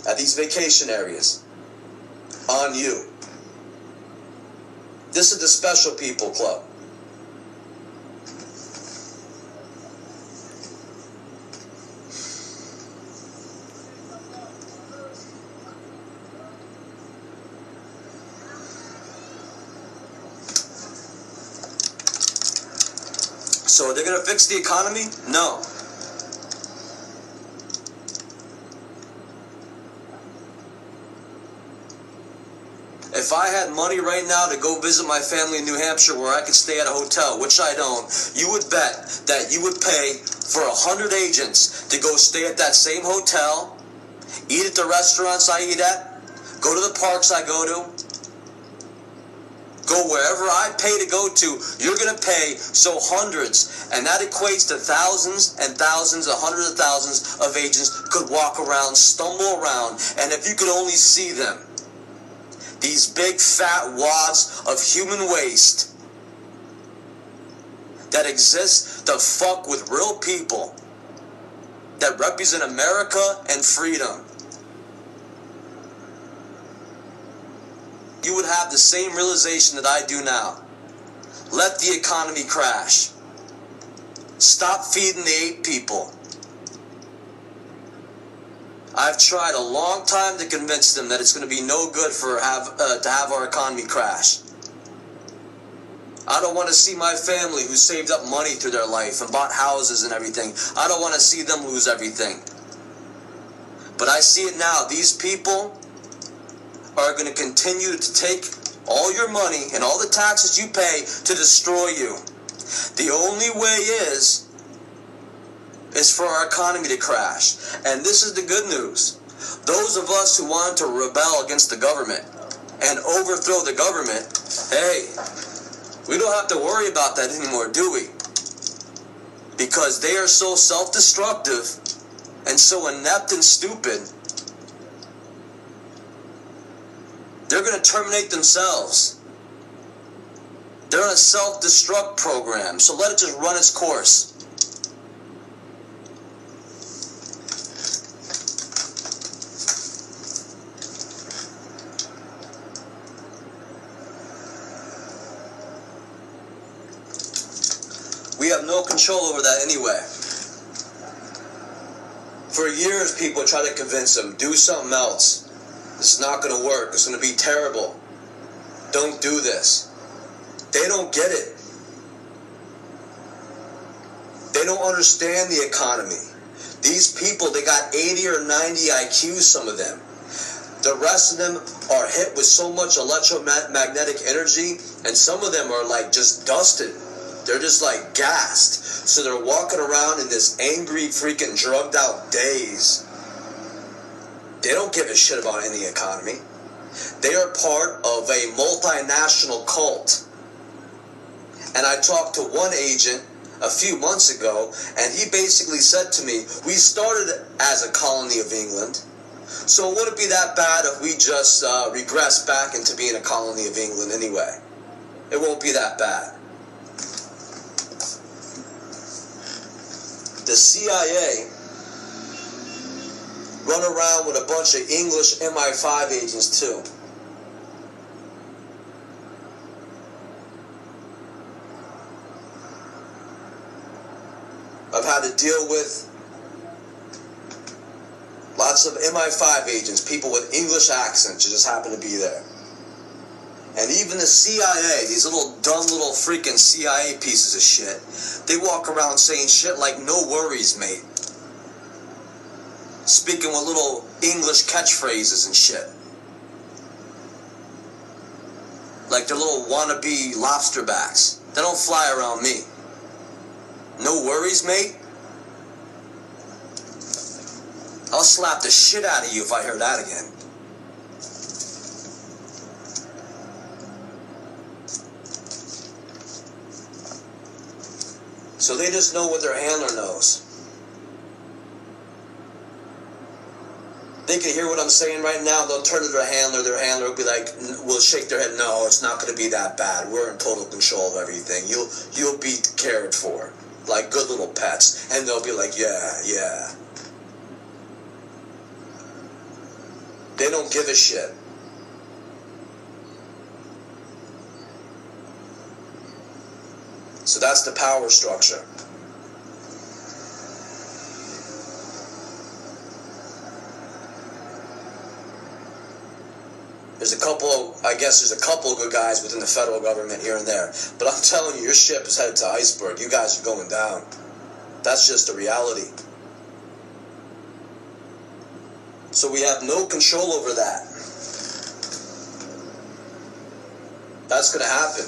at these vacation areas, on you. This is the Special People Club. So they're going to fix the economy? No. If I had money right now to go visit my family in New Hampshire where I could stay at a hotel, which I don't, you would bet that you would pay for a hundred agents to go stay at that same hotel, eat at the restaurants I eat at, go to the parks I go to, go wherever I pay to go to, you're going to pay so hundreds, and that equates to thousands and thousands, and hundreds of thousands of agents could walk around, stumble around, and if you could only see them, these big fat wads of human waste that exist to fuck with real people that represent America and freedom. You would have the same realization that I do now. Let the economy crash. Stop feeding the ape people. I've tried a long time to convince them that it's going to be no good for have uh, to have our economy crash. I don't want to see my family who saved up money through their life and bought houses and everything. I don't want to see them lose everything. But I see it now. These people are going to continue to take all your money and all the taxes you pay to destroy you. The only way is is for our economy to crash. And this is the good news. Those of us who want to rebel against the government and overthrow the government, hey, we don't have to worry about that anymore, do we? Because they are so self destructive and so inept and stupid, they're going to terminate themselves. They're on a self destruct program, so let it just run its course. We have no control over that anyway. For years, people try to convince them, do something else. It's not going to work. It's going to be terrible. Don't do this. They don't get it. They don't understand the economy. These people, they got 80 or 90 IQ, some of them. The rest of them are hit with so much electromagnetic energy, and some of them are like just dusted. They're just like gassed. So they're walking around in this angry, freaking drugged out daze. They don't give a shit about any economy. They are part of a multinational cult. And I talked to one agent a few months ago, and he basically said to me, We started as a colony of England. So it wouldn't be that bad if we just uh, regress back into being a colony of England anyway. It won't be that bad. the CIA run around with a bunch of English MI5 agents too. I've had to deal with lots of MI5 agents, people with English accents who just happen to be there. And even the CIA, these little dumb little freaking CIA pieces of shit, they walk around saying shit like no worries, mate. Speaking with little English catchphrases and shit. Like they're little wannabe lobster backs. They don't fly around me. No worries, mate. I'll slap the shit out of you if I hear that again. So they just know what their handler knows. They can hear what I'm saying right now. They'll turn to their handler. Their handler will be like, will shake their head. No, it's not going to be that bad. We're in total control of everything. You'll you'll be cared for like good little pets. And they'll be like, yeah, yeah. They don't give a shit. So that's the power structure. There's a couple, I guess there's a couple of good guys within the federal government here and there. But I'm telling you, your ship is headed to iceberg. You guys are going down. That's just a reality. So we have no control over that. That's going to happen.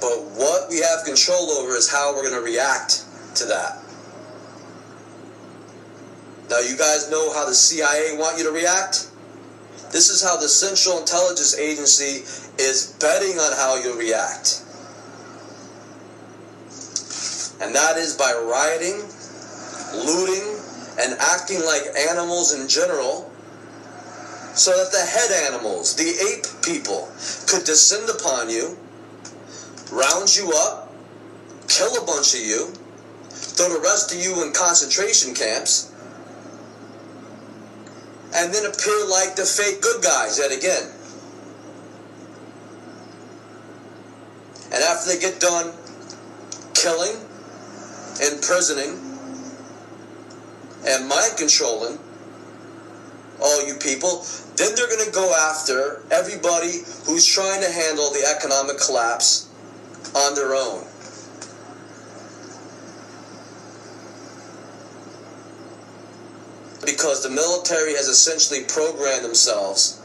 But what we have control over is how we're going to react to that. Now, you guys know how the CIA want you to react? This is how the Central Intelligence Agency is betting on how you'll react. And that is by rioting, looting, and acting like animals in general, so that the head animals, the ape people, could descend upon you round you up, kill a bunch of you, throw the rest of you in concentration camps, and then appear like the fake good guys yet again. And after they get done killing, imprisoning, and mind controlling all you people, then they're going to go after everybody who's trying to handle the economic collapse on their own. Because the military has essentially programmed themselves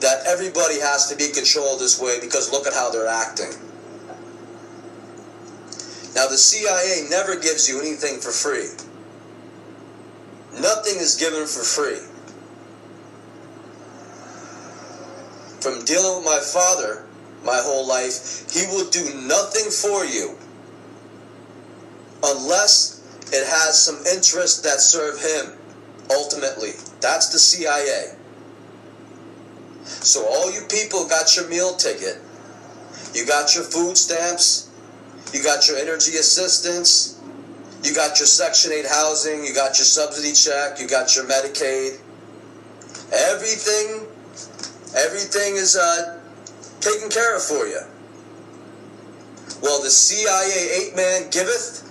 that everybody has to be controlled this way because look at how they're acting. Now, the CIA never gives you anything for free. Nothing is given for free. from dealing with my father my whole life, he will do nothing for you unless it has some interests that serve him ultimately. That's the CIA. So all you people got your meal ticket, you got your food stamps, you got your energy assistance, you got your Section 8 housing, you got your subsidy check, you got your Medicaid. Everything, everything is uh, taken care of for you. Well, the CIA eight man giveth,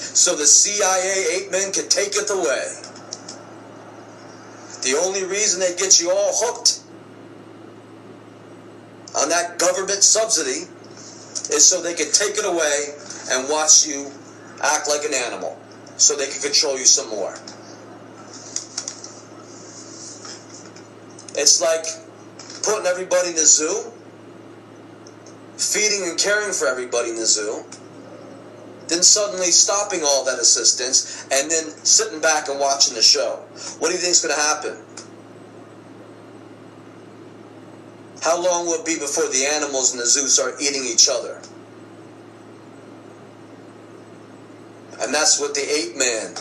so the CIA eight men can take it away. The only reason they get you all hooked on that government subsidy is so they can take it away and watch you act like an animal so they can control you some more. It's like putting everybody in the zoo, feeding and caring for everybody in the zoo, then suddenly stopping all that assistance and then sitting back and watching the show. What do you think is going to happen? How long will it be before the animals in the zoo start eating each other? And that's what the ape man,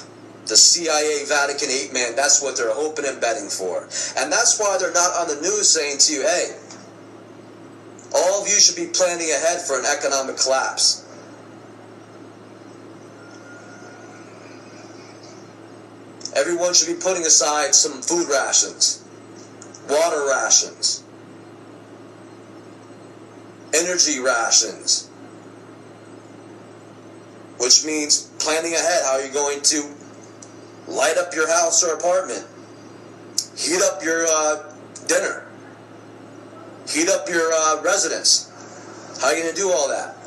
the CIA Vatican ape man, that's what they're hoping and betting for. And that's why they're not on the news saying to you, hey, all of you should be planning ahead for an economic collapse. Everyone should be putting aside some food rations, water rations, energy rations, which means planning ahead how you're going to light up your house or apartment, heat up your uh, dinner, heat up your uh, residence. How are you going to do all that?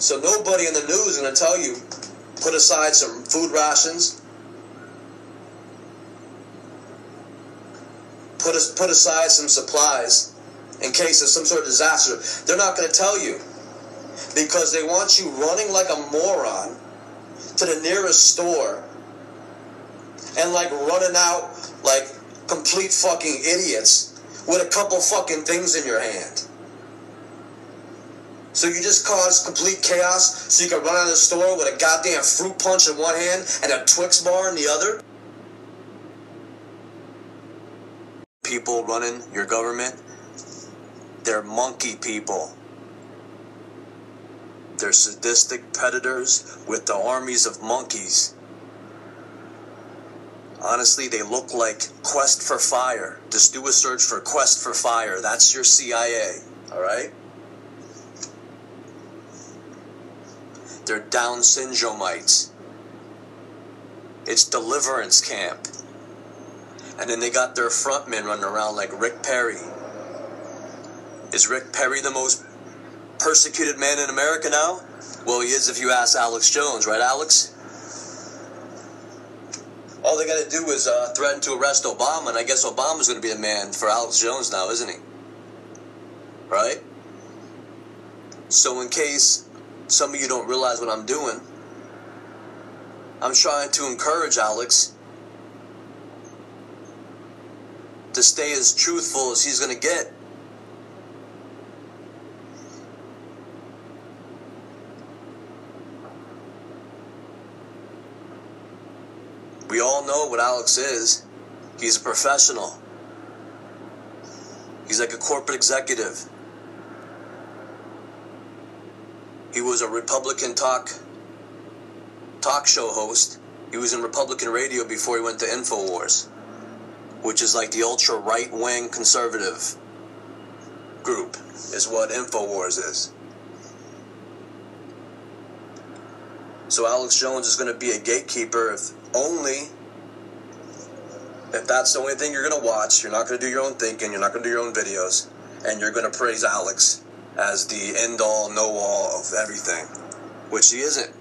So nobody in the news is going to tell you put aside some food rations, put put aside some supplies in case of some sort of disaster. They're not going to tell you because they want you running like a moron to the nearest store and like running out like complete fucking idiots with a couple fucking things in your hand. So you just cause complete chaos so you can run out of the store with a goddamn fruit punch in one hand and a Twix bar in the other? People running your government, they're monkey people. They're sadistic predators with the armies of monkeys. Honestly, they look like Quest for Fire. Just do a search for Quest for Fire. That's your CIA, all right? They're Down syndromeites. It's deliverance camp. And then they got their front frontmen running around like Rick Perry. Is Rick Perry the most persecuted man in America now? Well, he is if you ask Alex Jones, right, Alex? All they got to do is uh, threaten to arrest Obama, and I guess Obama's going to be the man for Alex Jones now, isn't he? Right? So, in case some of you don't realize what I'm doing, I'm trying to encourage Alex to stay as truthful as he's going to get. We all know what Alex is. He's a professional. He's like a corporate executive. He was a Republican talk talk show host. He was in Republican radio before he went to InfoWars, which is like the ultra right wing conservative group, is what InfoWars is. So Alex Jones is going to be a gatekeeper if only if that's the only thing you're going to watch. You're not going to do your own thinking. You're not going to do your own videos, and you're going to praise Alex as the end all, know all of everything, which he isn't.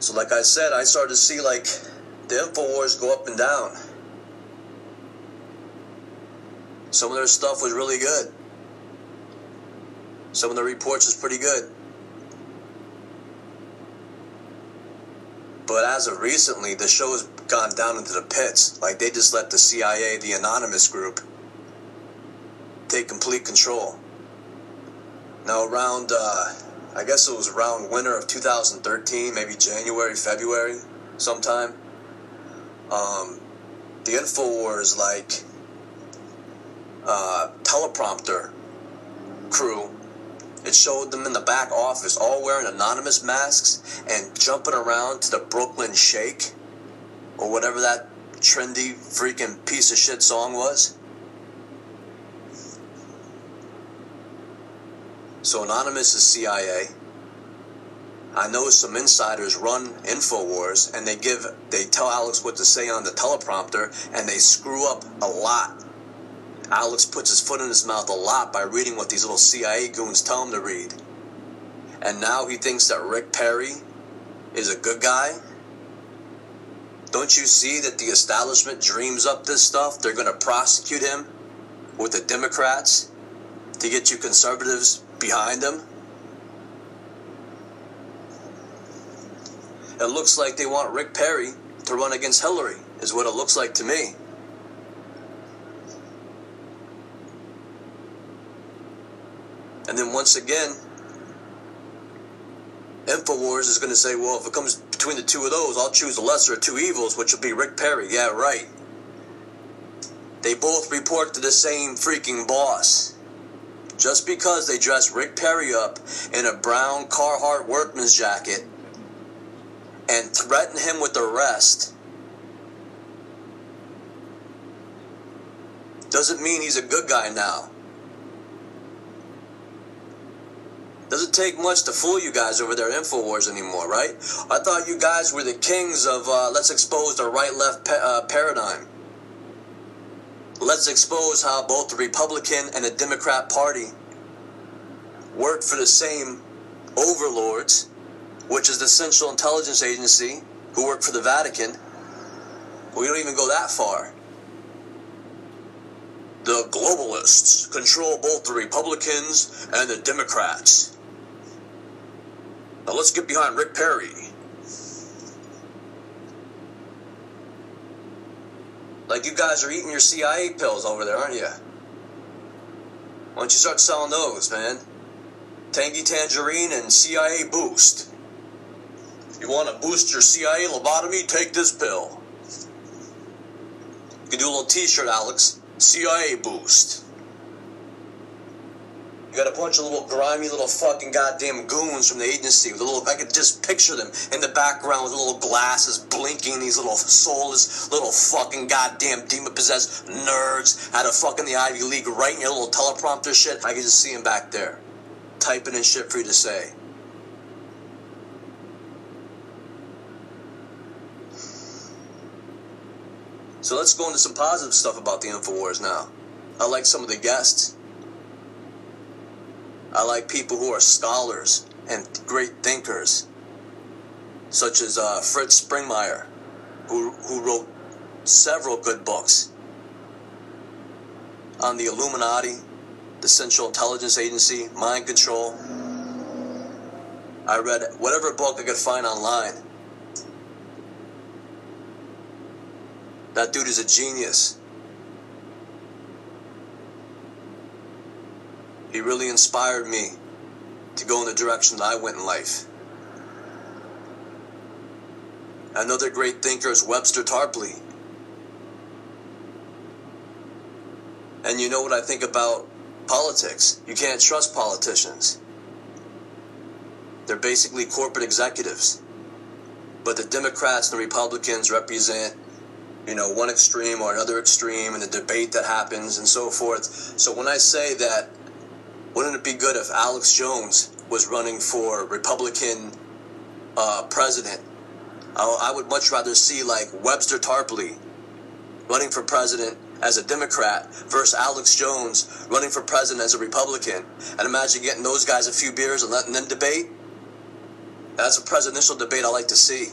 So, like I said, I started to see like the InfoWars go up and down. Some of their stuff was really good. Some of the reports was pretty good. But as of recently, the show's gone down into the pits. Like they just let the CIA, the anonymous group, take complete control. Now, around, uh, I guess it was around winter of 2013, maybe January, February, sometime. Um, the Infowars, like, uh, teleprompter crew it showed them in the back office all wearing anonymous masks and jumping around to the Brooklyn Shake or whatever that trendy freaking piece of shit song was. So Anonymous is CIA. I know some insiders run InfoWars and they give they tell Alex what to say on the teleprompter and they screw up a lot Alex puts his foot in his mouth a lot by reading what these little CIA goons tell him to read. And now he thinks that Rick Perry is a good guy? Don't you see that the establishment dreams up this stuff? They're going to prosecute him with the Democrats to get you conservatives behind them? It looks like they want Rick Perry to run against Hillary, is what it looks like to me. And then once again, InfoWars is going to say, well, if it comes between the two of those, I'll choose the lesser of two evils, which will be Rick Perry. Yeah, right. They both report to the same freaking boss. Just because they dress Rick Perry up in a brown Carhartt workman's jacket and threaten him with arrest doesn't mean he's a good guy now. Doesn't take much to fool you guys over there InfoWars anymore, right? I thought you guys were the kings of uh, let's expose the right left pa- uh, paradigm. Let's expose how both the Republican and the Democrat Party work for the same overlords, which is the Central Intelligence Agency, who work for the Vatican. We don't even go that far. The globalists control both the Republicans and the Democrats. Now let's get behind Rick Perry. Like you guys are eating your CIA pills over there, aren't you? Why don't you start selling those, man? Tangy Tangerine and CIA Boost. You want to boost your CIA lobotomy? Take this pill. You can do a little t-shirt, Alex. CIA Boost. You got a bunch of little grimy little fucking goddamn goons from the agency with a little. I could just picture them in the background with little glasses blinking. These little soulless little fucking goddamn demon possessed nerds out of fucking the Ivy League writing your little teleprompter shit. I could just see them back there, typing in shit for you to say. So let's go into some positive stuff about the InfoWars now. I like some of the guests. I like people who are scholars and great thinkers, such as uh, Fritz Springmeier, who, who wrote several good books on the Illuminati, the Central Intelligence Agency, mind control. I read whatever book I could find online. That dude is a genius. He really inspired me to go in the direction that I went in life. Another great thinker is Webster Tarpley. And you know what I think about politics? You can't trust politicians. They're basically corporate executives. But the Democrats and the Republicans represent, you know, one extreme or another extreme in the debate that happens and so forth. So when I say that wouldn't it be good if Alex Jones was running for Republican uh, president? I, I would much rather see like Webster Tarpley running for president as a Democrat versus Alex Jones running for president as a Republican. And imagine getting those guys a few beers and letting them debate. That's a presidential debate I like to see.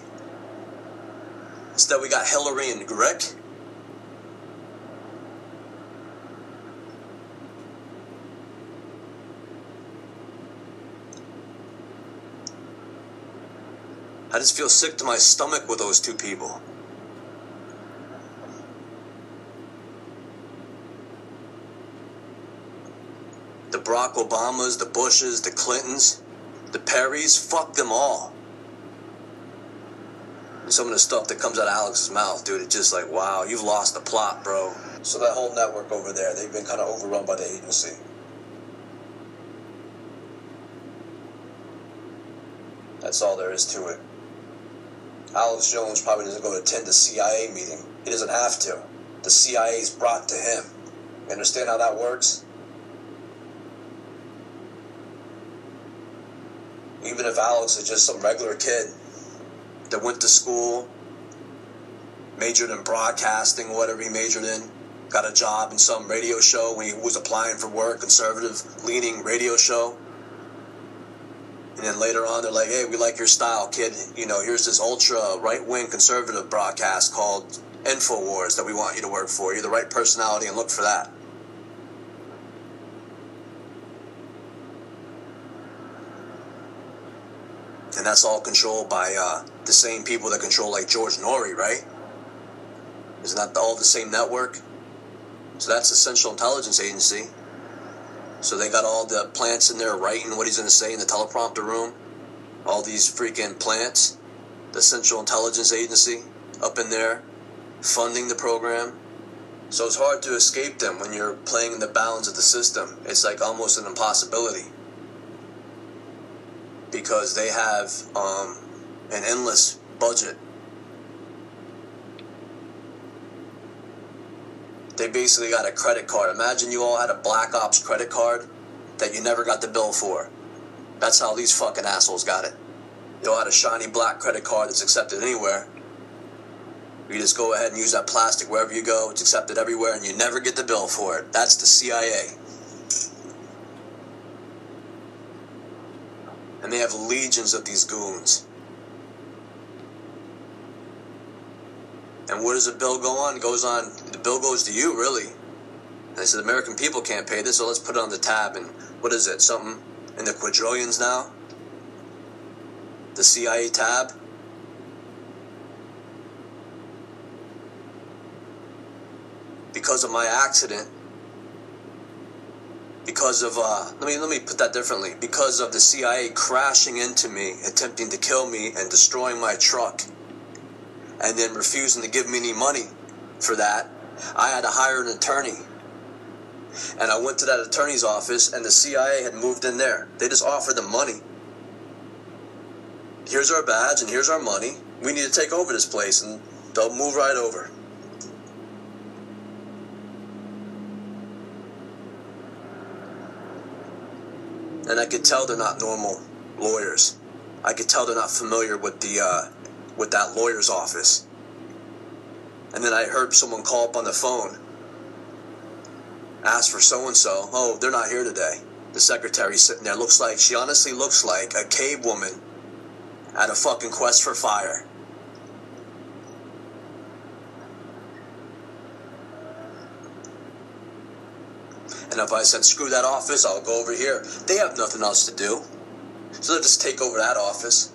Instead, we got Hillary and Rick. I just feel sick to my stomach with those two people. The Barack Obamas, the Bushes, the Clintons, the Perrys, fuck them all. Some of the stuff that comes out of Alex's mouth, dude, it's just like, wow, you've lost the plot, bro. So that whole network over there, they've been kind of overrun by the agency. That's all there is to it. Alex Jones probably doesn't go to attend the CIA meeting. He doesn't have to. The CIA is brought to him. You understand how that works? Even if Alex is just some regular kid that went to school, majored in broadcasting, whatever he majored in, got a job in some radio show when he was applying for work, conservative leaning radio show. And then later on, they're like, hey, we like your style, kid. You know, here's this ultra right wing conservative broadcast called InfoWars that we want you to work for. You're the right personality and look for that. And that's all controlled by uh, the same people that control, like George Noory, right? Isn't that all the same network? So that's the Central Intelligence Agency. So they got all the plants in there writing what he's going to say in the teleprompter room. All these freaking plants. The Central Intelligence Agency up in there funding the program. So it's hard to escape them when you're playing in the bounds of the system. It's like almost an impossibility. Because they have um, an endless budget. They basically got a credit card. Imagine you all had a Black Ops credit card that you never got the bill for. That's how these fucking assholes got it. You all had a shiny black credit card that's accepted anywhere. You just go ahead and use that plastic wherever you go. It's accepted everywhere, and you never get the bill for it. That's the CIA. And they have legions of these goons. And where does the bill go on? It goes on, the bill goes to you, really. They said, the American people can't pay this, so let's put it on the tab. And what is it? Something in the quadrillions now? The CIA tab? Because of my accident, because of uh, let me let me put that differently. Because of the CIA crashing into me, attempting to kill me and destroying my truck and then refusing to give me any money for that, I had to hire an attorney. And I went to that attorney's office, and the CIA had moved in there. They just offered them money. Here's our badge, and here's our money. We need to take over this place, and they'll move right over. And I could tell they're not normal lawyers. I could tell they're not familiar with the uh, with that lawyer's office. And then I heard someone call up on the phone, ask for so and so. Oh, they're not here today. The secretary's sitting there. Looks like, she honestly looks like a cave woman at a fucking quest for fire. And if I said, screw that office, I'll go over here. They have nothing else to do. So they'll just take over that office.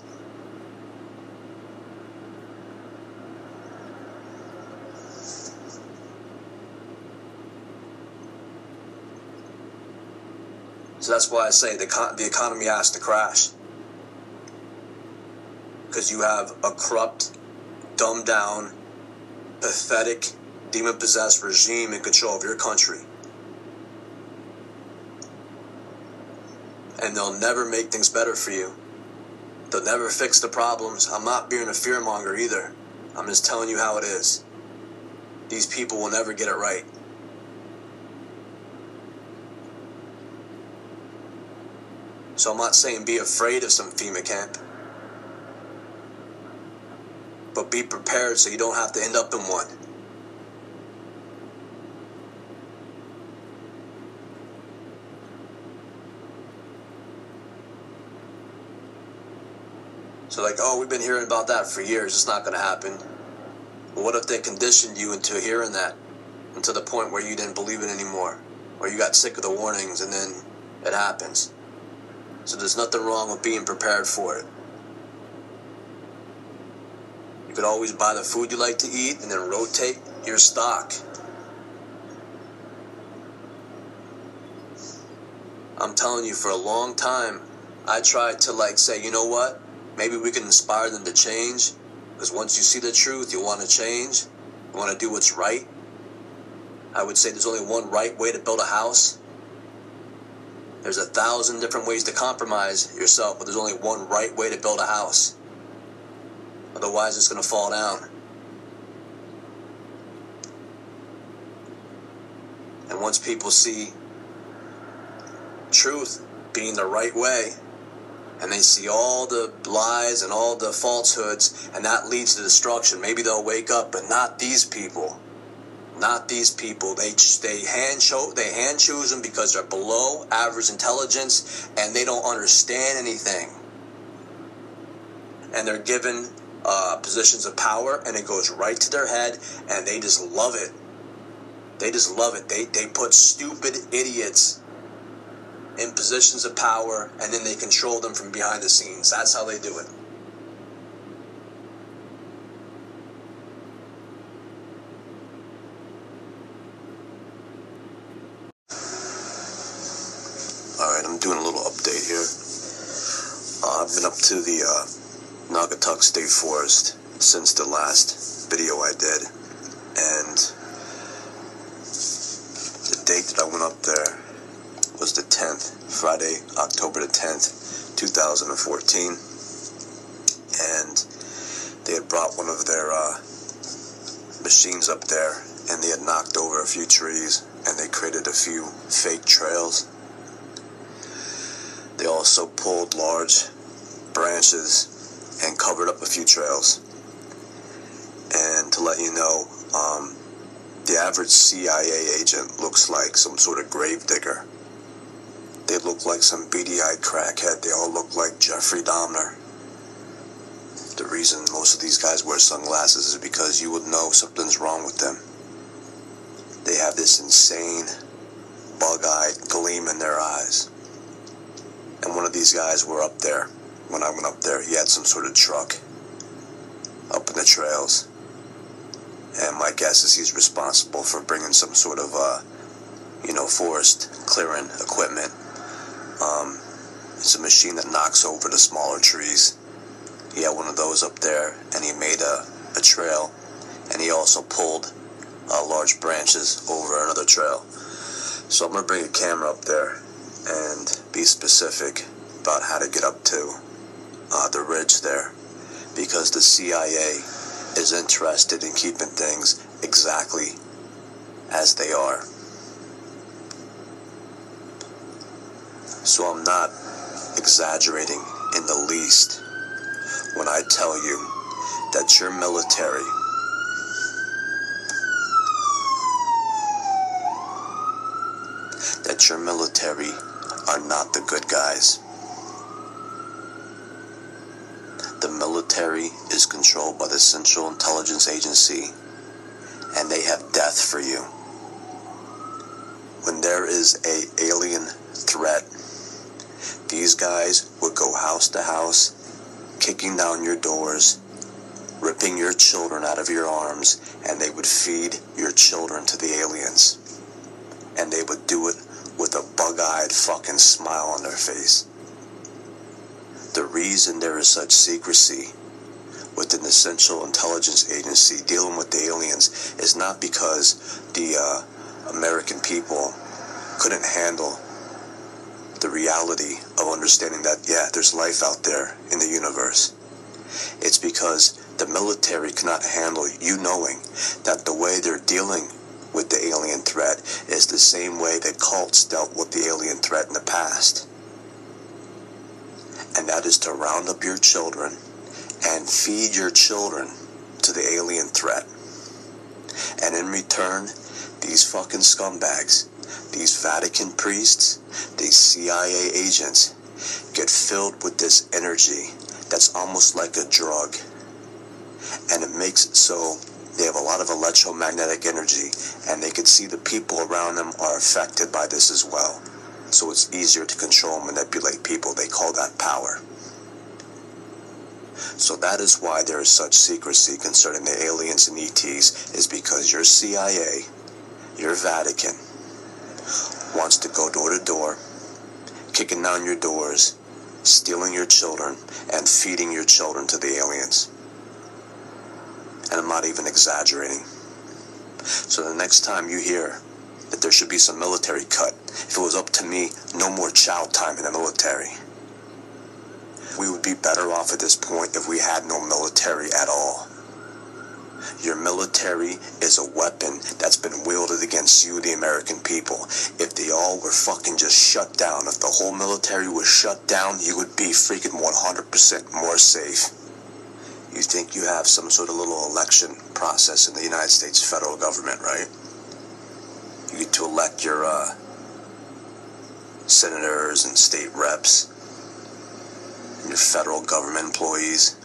So that's why I say the, the economy has to crash. Because you have a corrupt, dumbed down, pathetic, demon possessed regime in control of your country. And they'll never make things better for you. They'll never fix the problems. I'm not being a fearmonger either. I'm just telling you how it is. These people will never get it right. So I'm not saying be afraid of some FEMA camp. But be prepared so you don't have to end up in one. So, like, oh, we've been hearing about that for years. It's not going to happen. But what if they conditioned you into hearing that until the point where you didn't believe it anymore? Or you got sick of the warnings and then it happens? So, there's nothing wrong with being prepared for it. You could always buy the food you like to eat and then rotate your stock. I'm telling you, for a long time, I tried to like say, you know what? Maybe we can inspire them to change. Because once you see the truth, you want to change. You want to do what's right. I would say there's only one right way to build a house. There's a thousand different ways to compromise yourself, but there's only one right way to build a house. Otherwise, it's going to fall down. And once people see truth being the right way, and they see all the lies and all the falsehoods, and that leads to destruction, maybe they'll wake up, but not these people. Not these people. They they hand cho- they hand choose them because they're below average intelligence and they don't understand anything. And they're given uh, positions of power, and it goes right to their head, and they just love it. They just love it. They they put stupid idiots in positions of power, and then they control them from behind the scenes. That's how they do it. Alright, I'm doing a little update here. Uh, I've been up to the uh, Naugatuck State Forest since the last video I did, and the date that I went up there was the 10th, Friday, October the 10th, 2014, and they had brought one of their uh, machines up there, and they had knocked over a few trees, and they created a few fake trails. They also pulled large branches and covered up a few trails. And to let you know, um, the average CIA agent looks like some sort of grave digger. They look like some beady-eyed crackhead. They all look like Jeffrey Dahmer. The reason most of these guys wear sunglasses is because you would know something's wrong with them. They have this insane, bug-eyed gleam in their eyes. And one of these guys were up there. When I went up there, he had some sort of truck up in the trails. And my guess is he's responsible for bringing some sort of, uh, you know, forest clearing equipment. Um, it's a machine that knocks over the smaller trees. He had one of those up there, and he made a, a trail. And he also pulled uh, large branches over another trail. So I'm gonna bring a camera up there and be specific about how to get up to uh, the ridge there because the CIA is interested in keeping things exactly as they are. So I'm not exaggerating in the least when I tell you that your military that your military are not the good guys. The military is controlled by the Central Intelligence Agency, and they have death for you. When there is a alien threat, these guys would go house to house, kicking down your doors, ripping your children out of your arms, and they would feed your children to the aliens. And they would do it with a bug-eyed fucking smile on their face. The reason there is such secrecy within the Central Intelligence Agency dealing with the aliens is not because the uh, American people couldn't handle the reality of understanding that, yeah, there's life out there in the universe. It's because the military cannot handle you knowing that the way they're dealing with the alien threat is the same way that cults dealt with the alien threat in the past. And that is to round up your children and feed your children to the alien threat. And in return, these fucking scumbags, these Vatican priests, these CIA agents, get filled with this energy that's almost like a drug. And it makes it so they have a lot of electromagnetic energy, and they can see the people around them are affected by this as well. So it's easier to control and manipulate people. They call that power. So that is why there is such secrecy concerning the aliens and ETs, is because your CIA, your Vatican, wants to go door to door, kicking down your doors, stealing your children, and feeding your children to the aliens. And I'm not even exaggerating. So the next time you hear that there should be some military cut, if it was up to me, no more child time in the military. We would be better off at this point if we had no military at all. Your military is a weapon that's been wielded against you, the American people. If they all were fucking just shut down, if the whole military was shut down, you would be freaking 100% more safe. You think you have some sort of little election process in the United States federal government, right? You get to elect your uh, senators and state reps, and your federal government employees.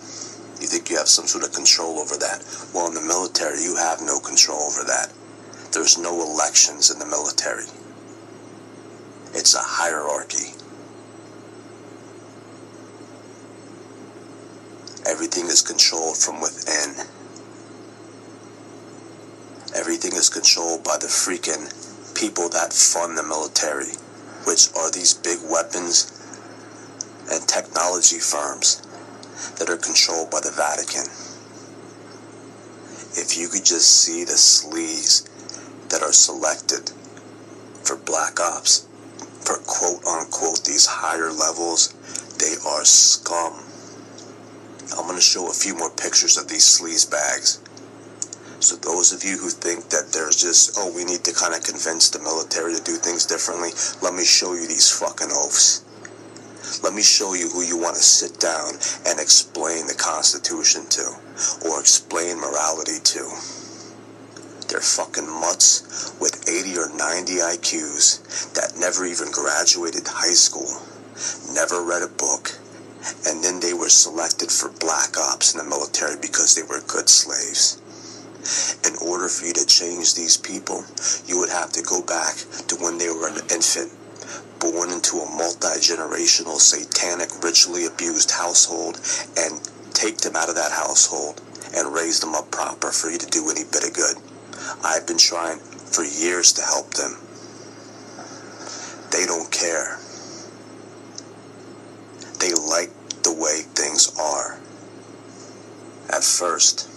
You think you have some sort of control over that. Well, in the military, you have no control over that. There's no elections in the military. It's a hierarchy. Everything is controlled from within. Everything is controlled by the freaking people that fund the military, which are these big weapons and technology firms that are controlled by the Vatican. If you could just see the sleaze that are selected for black ops, for quote unquote these higher levels, they are scum. I'm going to show a few more pictures of these sleaze bags. So those of you who think that there's just, oh, we need to kind of convince the military to do things differently, let me show you these fucking oafs. Let me show you who you want to sit down and explain the Constitution to, or explain morality to. They're fucking mutts with 80 or 90 IQs that never even graduated high school, never read a book, and then they were selected for black ops in the military because they were good slaves. In order for you to change these people, you would have to go back to when they were an infant, born into a multi-generational, satanic, ritually abused household, and take them out of that household and raise them up proper for you to do any bit of good. I've been trying for years to help them. They don't care. They like the way things are. At first,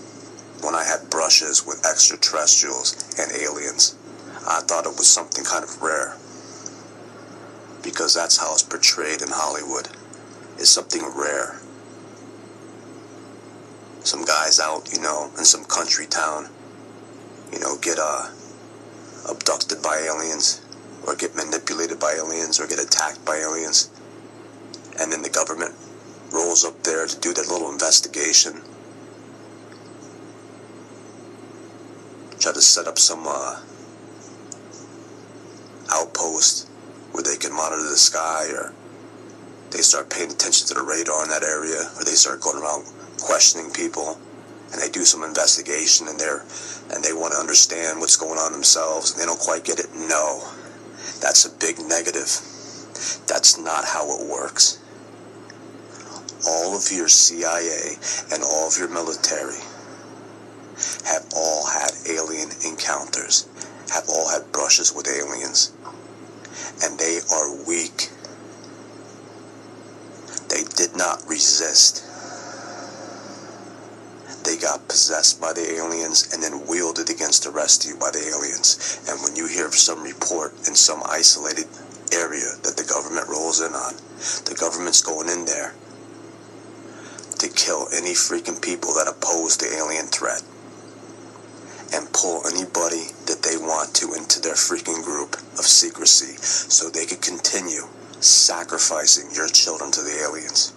when I had brushes with extraterrestrials and aliens, I thought it was something kind of rare. Because that's how it's portrayed in Hollywood. It's something rare. Some guys out, you know, in some country town, you know, get uh, abducted by aliens, or get manipulated by aliens, or get attacked by aliens. And then the government rolls up there to do their little investigation try to set up some uh, outpost where they can monitor the sky or they start paying attention to the radar in that area or they start going around questioning people and they do some investigation and they're and they want to understand what's going on themselves and they don't quite get it. No that's a big negative. That's not how it works. All of your CIA and all of your military have all had alien encounters, have all had brushes with aliens, and they are weak. They did not resist. They got possessed by the aliens and then wielded against the rest of you by the aliens. And when you hear of some report in some isolated area that the government rolls in on, the government's going in there to kill any freaking people that oppose the alien threat and pull anybody that they want to into their freaking group of secrecy so they could continue sacrificing your children to the aliens.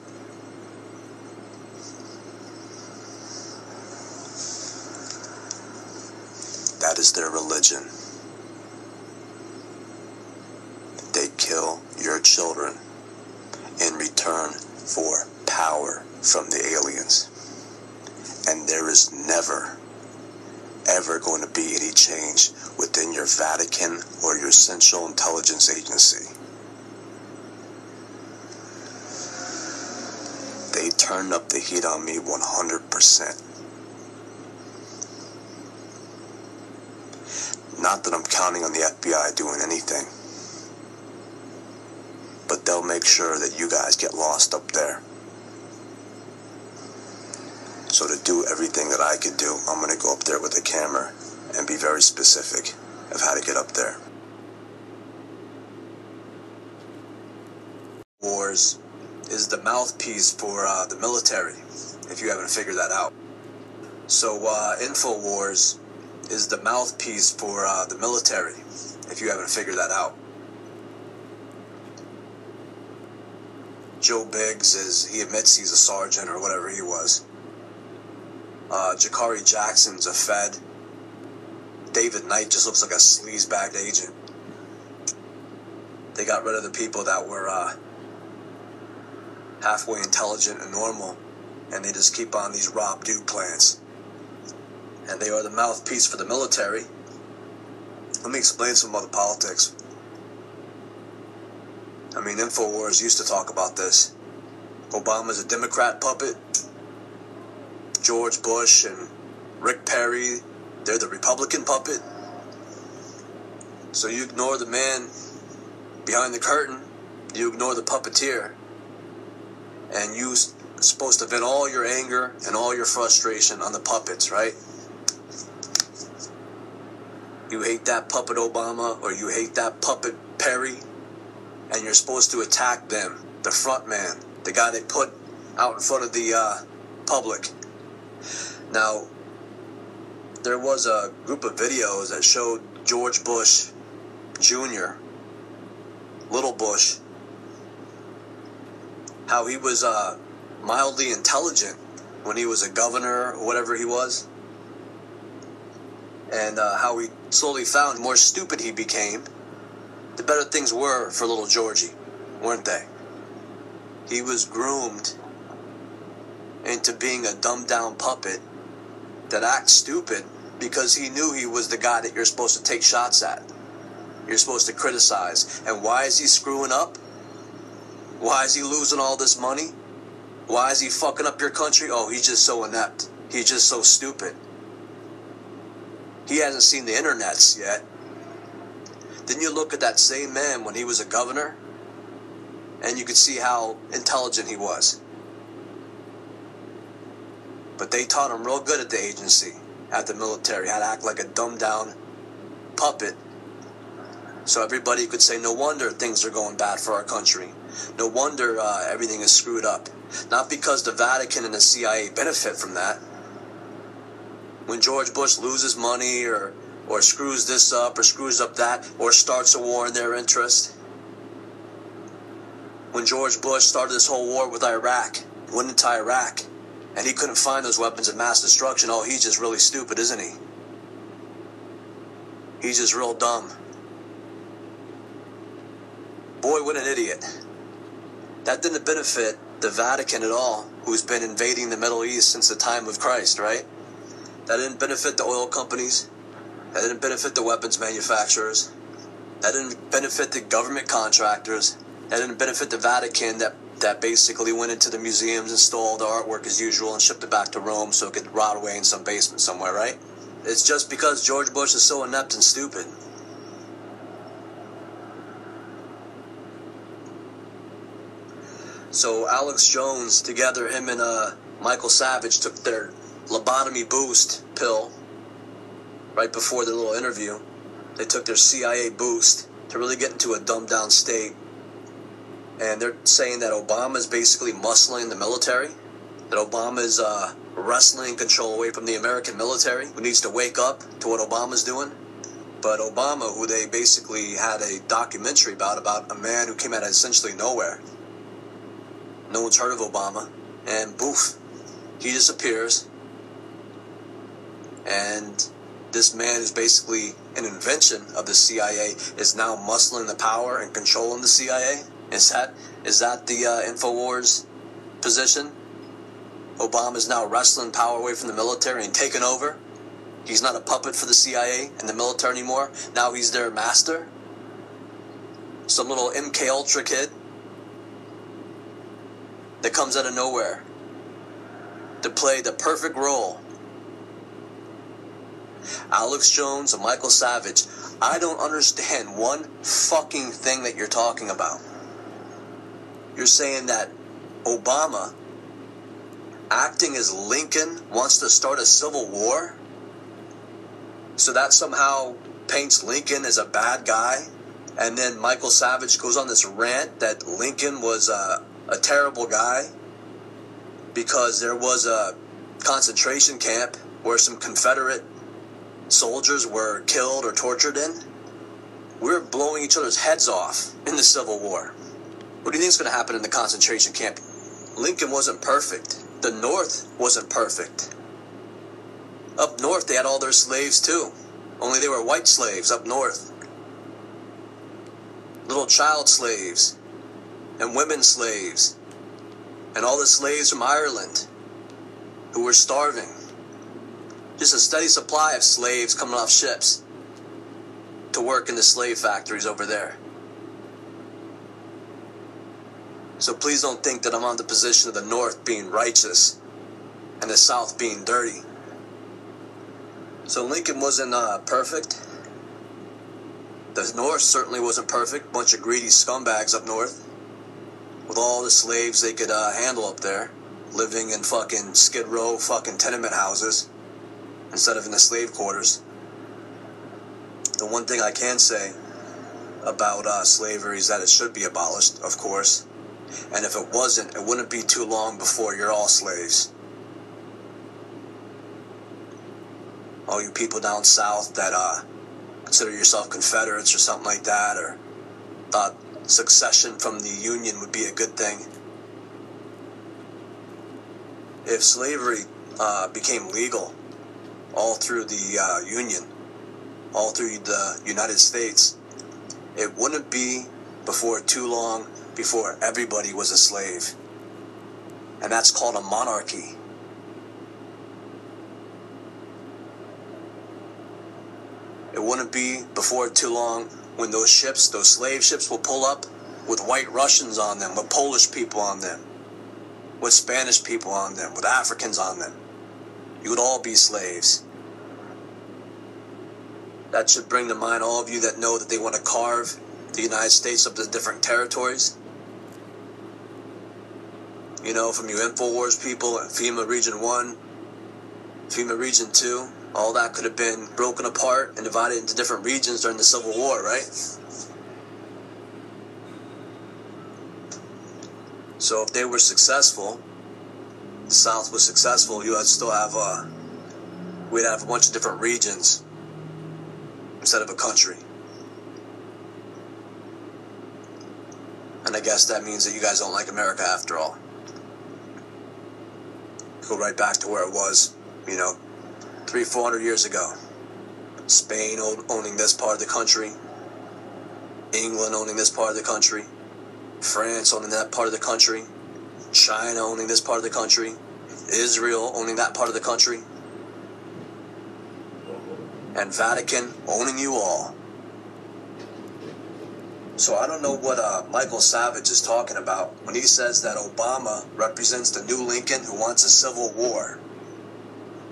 That is their religion. They kill your children in return for power from the aliens. And there is never ever going to be any change within your Vatican or your Central Intelligence Agency. They turned up the heat on me 100%. Not that I'm counting on the FBI doing anything, but they'll make sure that you guys get lost up there. So to do everything that I could do, I'm going to go up there with a camera and be very specific of how to get up there. Wars is the mouthpiece for uh, the military, if you haven't figured that out. So uh, InfoWars is the mouthpiece for uh, the military, if you haven't figured that out. Joe Biggs is he admits he's a sergeant or whatever he was. Uh, Jakari Jackson's a Fed. David Knight just looks like a sleazebag agent. They got rid of the people that were uh, halfway intelligent and normal, and they just keep on these Rob Duke plans. And they are the mouthpiece for the military. Let me explain some of the politics. I mean, InfoWars used to talk about this. Obama's a Democrat puppet. George Bush and Rick Perry, they're the Republican puppet. So you ignore the man behind the curtain, you ignore the puppeteer, and you're supposed to vent all your anger and all your frustration on the puppets, right? You hate that puppet Obama or you hate that puppet Perry, and you're supposed to attack them, the front man, the guy they put out in front of the uh, public. Now, there was a group of videos that showed George Bush Jr., Little Bush, how he was uh, mildly intelligent when he was a governor or whatever he was, and uh, how he slowly found the more stupid he became, the better things were for little Georgie, weren't they? He was groomed into being a dumbed down puppet that acts stupid because he knew he was the guy that you're supposed to take shots at. You're supposed to criticize. And why is he screwing up? Why is he losing all this money? Why is he fucking up your country? Oh, he's just so inept. He's just so stupid. He hasn't seen the internets yet. Then you look at that same man when he was a governor, and you could see how intelligent he was. But they taught him real good at the agency, at the military, how to act like a dumbed down puppet. So everybody could say, no wonder things are going bad for our country. No wonder uh, everything is screwed up. Not because the Vatican and the CIA benefit from that. When George Bush loses money or, or screws this up or screws up that or starts a war in their interest. When George Bush started this whole war with Iraq, went into Iraq, and he couldn't find those weapons of mass destruction. Oh, he's just really stupid, isn't he? He's just real dumb. Boy, what an idiot. That didn't benefit the Vatican at all, who's been invading the Middle East since the time of Christ, right? That didn't benefit the oil companies. That didn't benefit the weapons manufacturers. That didn't benefit the government contractors. That didn't benefit the Vatican that that basically went into the museums stole the artwork as usual and shipped it back to Rome so it could rot away in some basement somewhere, right? It's just because George Bush is so inept and stupid. So Alex Jones, together, him and uh, Michael Savage took their lobotomy boost pill right before the little interview. They took their CIA boost to really get into a dumbed down state and they're saying that Obama is basically muscling the military, that Obama is uh, wrestling control away from the American military, who needs to wake up to what Obama's doing. But Obama, who they basically had a documentary about, about a man who came out of essentially nowhere. No one's heard of Obama, and boof, he disappears. And this man is basically an invention of the CIA, is now muscling the power and controlling the CIA. Is that is that the uh, Infowars position? Obama is now wrestling power away from the military and taking over. He's not a puppet for the CIA and the military anymore. Now he's their master. Some little MK Ultra kid that comes out of nowhere to play the perfect role. Alex Jones and Michael Savage, I don't understand one fucking thing that you're talking about. You're saying that Obama, acting as Lincoln, wants to start a civil war? So that somehow paints Lincoln as a bad guy? And then Michael Savage goes on this rant that Lincoln was a, a terrible guy because there was a concentration camp where some Confederate soldiers were killed or tortured in. We were blowing each other's heads off in the Civil War. What do you think is going to happen in the concentration camp? Lincoln wasn't perfect. The North wasn't perfect. Up north, they had all their slaves too. Only they were white slaves up north. Little child slaves and women slaves and all the slaves from Ireland who were starving. Just a steady supply of slaves coming off ships to work in the slave factories over there. So please don't think that I'm on the position of the North being righteous and the South being dirty. So Lincoln wasn't uh, perfect. The North certainly wasn't perfect. Bunch of greedy scumbags up north with all the slaves they could uh, handle up there, living in fucking Skid Row fucking tenement houses instead of in the slave quarters. The one thing I can say about uh, slavery is that it should be abolished, of course. And if it wasn't, it wouldn't be too long before you're all slaves. All you people down south that uh, consider yourself Confederates or something like that, or thought succession from the Union would be a good thing. If slavery uh, became legal all through the uh, Union, all through the United States, it wouldn't be before too long before everybody was a slave. And that's called a monarchy. It wouldn't be before too long when those ships, those slave ships, will pull up with white Russians on them, with Polish people on them, with Spanish people on them, with Africans on them. You would all be slaves. That should bring to mind all of you that know that they want to carve the United States up to different territories. You know, from you InfoWars people, FEMA Region 1, FEMA Region 2, all that could have been broken apart and divided into different regions during the Civil War, right? So if they were successful, the South was successful, you would still have a, we'd have a bunch of different regions instead of a country. And I guess that means that you guys don't like America after all. Go right back to where it was, you know, three, four hundred years ago. Spain owning this part of the country, England owning this part of the country, France owning that part of the country, China owning this part of the country, Israel owning that part of the country, and Vatican owning you all. So I don't know what uh, Michael Savage is talking about when he says that Obama represents the new Lincoln who wants a civil war.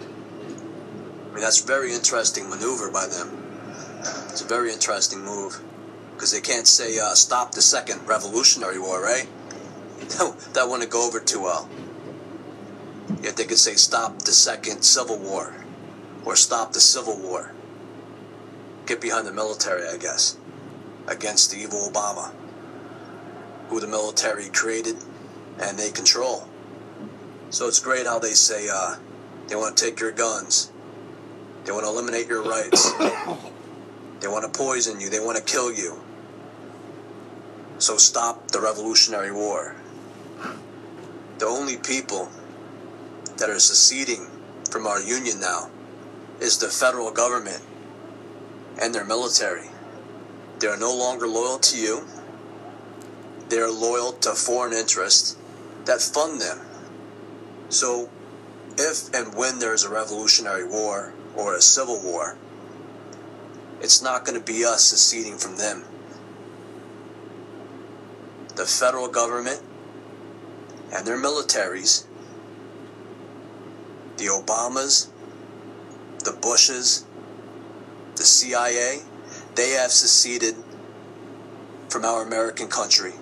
I mean, that's a very interesting maneuver by them. It's a very interesting move because they can't say uh, stop the second Revolutionary War, right? that wouldn't go over too well. Yet they could say stop the second Civil War or stop the Civil War. Get behind the military, I guess against the evil Obama, who the military created and they control. So it's great how they say uh, they want to take your guns, they want to eliminate your rights, they want to poison you, they want to kill you. So stop the Revolutionary War. The only people that are seceding from our union now is the federal government and their military. They are no longer loyal to you. They are loyal to foreign interests that fund them. So, if and when there is a revolutionary war or a civil war, it's not going to be us seceding from them. The federal government and their militaries the Obamas, the Bushes, the CIA, they have seceded from our American country.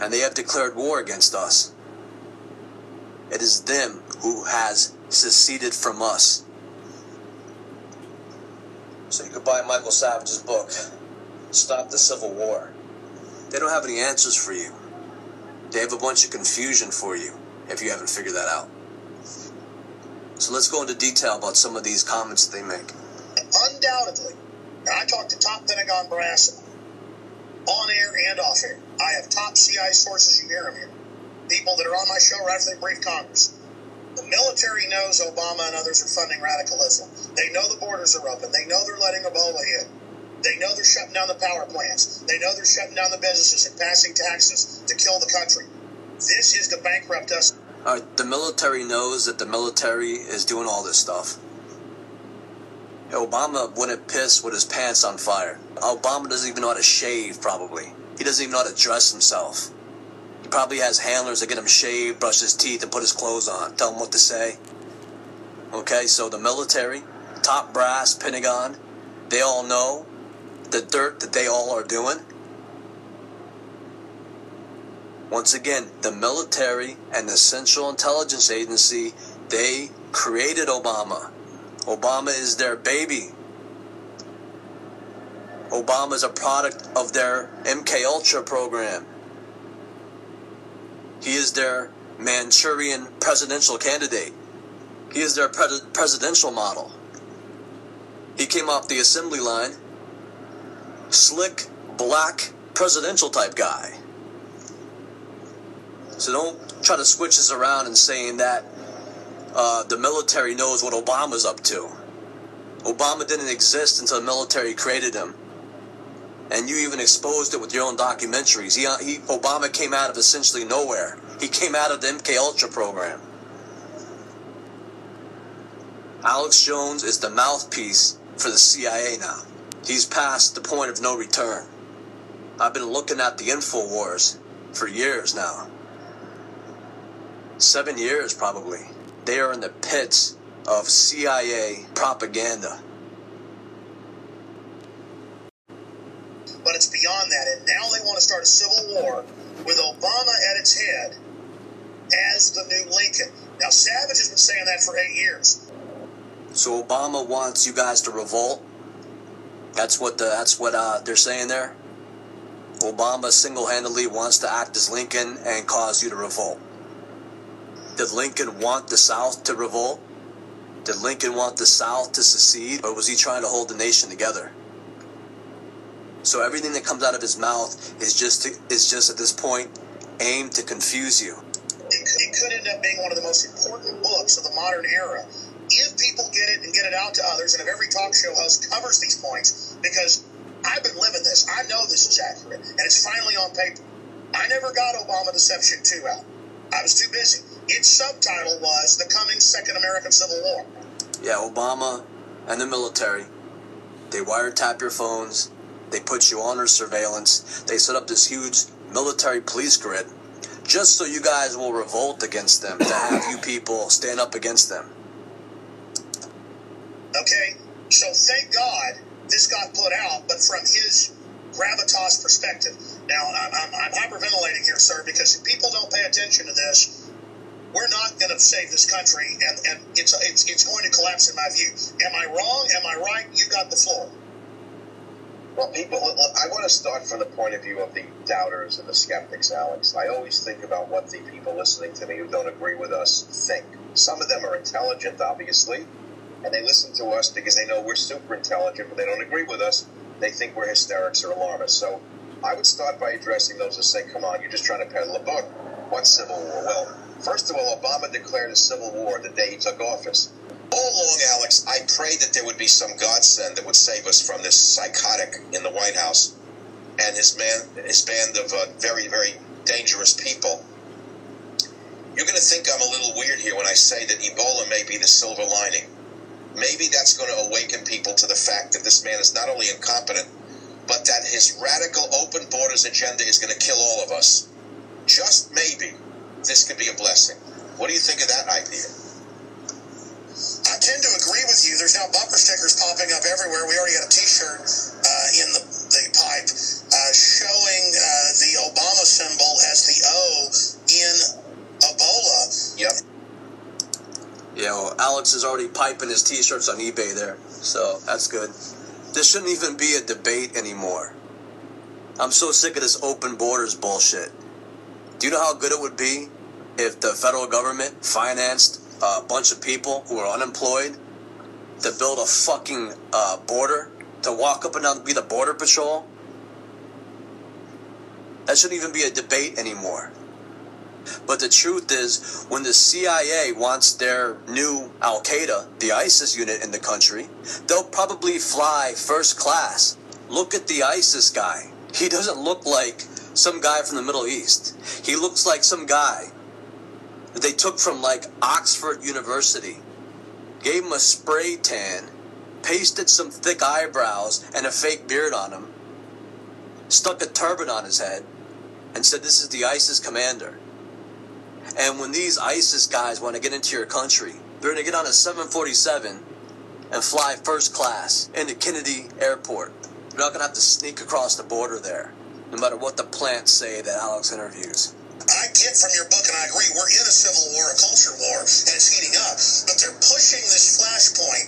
And they have declared war against us. It is them who has seceded from us. So you could buy Michael Savage's book, Stop the Civil War. They don't have any answers for you. They have a bunch of confusion for you if you haven't figured that out. So let's go into detail about some of these comments that they make. Undoubtedly, and I talked to top Pentagon brass on air and off air. I have top CIA sources, you hear them here. People that are on my show right after they brief Congress. The military knows Obama and others are funding radicalism. They know the borders are open. They know they're letting Ebola in. They know they're shutting down the power plants. They know they're shutting down the businesses and passing taxes to kill the country. This is to bankrupt us. Uh, the military knows that the military is doing all this stuff. Obama wouldn't piss with his pants on fire. Obama doesn't even know how to shave, probably. He doesn't even know how to dress himself. He probably has handlers that get him shaved, brush his teeth, and put his clothes on, tell him what to say. Okay, so the military, top brass, Pentagon, they all know the dirt that they all are doing. Once again, the military and the Central Intelligence Agency, they created Obama. Obama is their baby. Obama is a product of their MK Ultra program. He is their Manchurian presidential candidate. He is their pre- presidential model. He came off the assembly line, slick, black, presidential type guy. So don't try to switch this around and saying that uh, the military knows what Obama's up to. Obama didn't exist until the military created him. And you even exposed it with your own documentaries. He, he, Obama came out of essentially nowhere. He came out of the MK Ultra program. Alex Jones is the mouthpiece for the CIA now. He's past the point of no return. I've been looking at the InfoWars for years now. Seven years, probably. They are in the pits of CIA propaganda. But it's beyond that. And now they want to start a civil war with Obama at its head as the new Lincoln. Now, Savage has been saying that for eight years. So Obama wants you guys to revolt. That's what the, that's what uh, they're saying there. Obama single-handedly wants to act as Lincoln and cause you to revolt. Did Lincoln want the South to revolt? Did Lincoln want the South to secede, or was he trying to hold the nation together? So everything that comes out of his mouth is just to, is just at this point aimed to confuse you. It, it could end up being one of the most important books of the modern era if people get it and get it out to others, and if every talk show host covers these points, because I've been living this, I know this is accurate, and it's finally on paper. I never got Obama Deception 2 out. I was too busy. Its subtitle was The Coming Second American Civil War. Yeah, Obama and the military, they wiretap your phones, they put you under surveillance, they set up this huge military police grid just so you guys will revolt against them, to have you people stand up against them. Okay, so thank God this got put out, but from his gravitas perspective. Now, I'm, I'm, I'm hyperventilating here, sir, because if people don't pay attention to this, we're not going to save this country, and, and it's, it's, it's going to collapse, in my view. Am I wrong? Am I right? You got the floor. Well, people, I want to start from the point of view of the doubters and the skeptics, Alex. I always think about what the people listening to me who don't agree with us think. Some of them are intelligent, obviously, and they listen to us because they know we're super intelligent, but they don't agree with us. They think we're hysterics or alarmists. So I would start by addressing those who say, come on, you're just trying to peddle a book. What civil war? Well, first of all, Obama declared a civil war the day he took office. All along, Alex, I prayed that there would be some godsend that would save us from this psychotic in the White House and his man, his band of uh, very, very dangerous people. You're going to think I'm a little weird here when I say that Ebola may be the silver lining. Maybe that's going to awaken people to the fact that this man is not only incompetent, but that his radical open borders agenda is going to kill all of us. Just maybe this could be a blessing. What do you think of that idea? I tend to agree with you. There's now bumper stickers popping up everywhere. We already got a T-shirt uh, in the, the pipe uh, showing uh, the Obama symbol as the O in Ebola. Yep. You know, Alex is already piping his t-shirts on eBay there, so that's good. This shouldn't even be a debate anymore. I'm so sick of this open borders bullshit. Do you know how good it would be if the federal government financed a bunch of people who are unemployed to build a fucking uh, border to walk up and down be the border patrol? That shouldn't even be a debate anymore. But the truth is, when the CIA wants their new Al Qaeda, the ISIS unit in the country, they'll probably fly first class. Look at the ISIS guy. He doesn't look like some guy from the Middle East. He looks like some guy that they took from like Oxford University, gave him a spray tan, pasted some thick eyebrows and a fake beard on him, stuck a turban on his head, and said, This is the ISIS commander. And when these ISIS guys want to get into your country, they're going to get on a 747 and fly first class into Kennedy Airport. They're not going to have to sneak across the border there, no matter what the plants say that Alex interviews. I get from your book, and I agree, we're in a civil war, a culture war, and it's heating up. But they're pushing this flashpoint,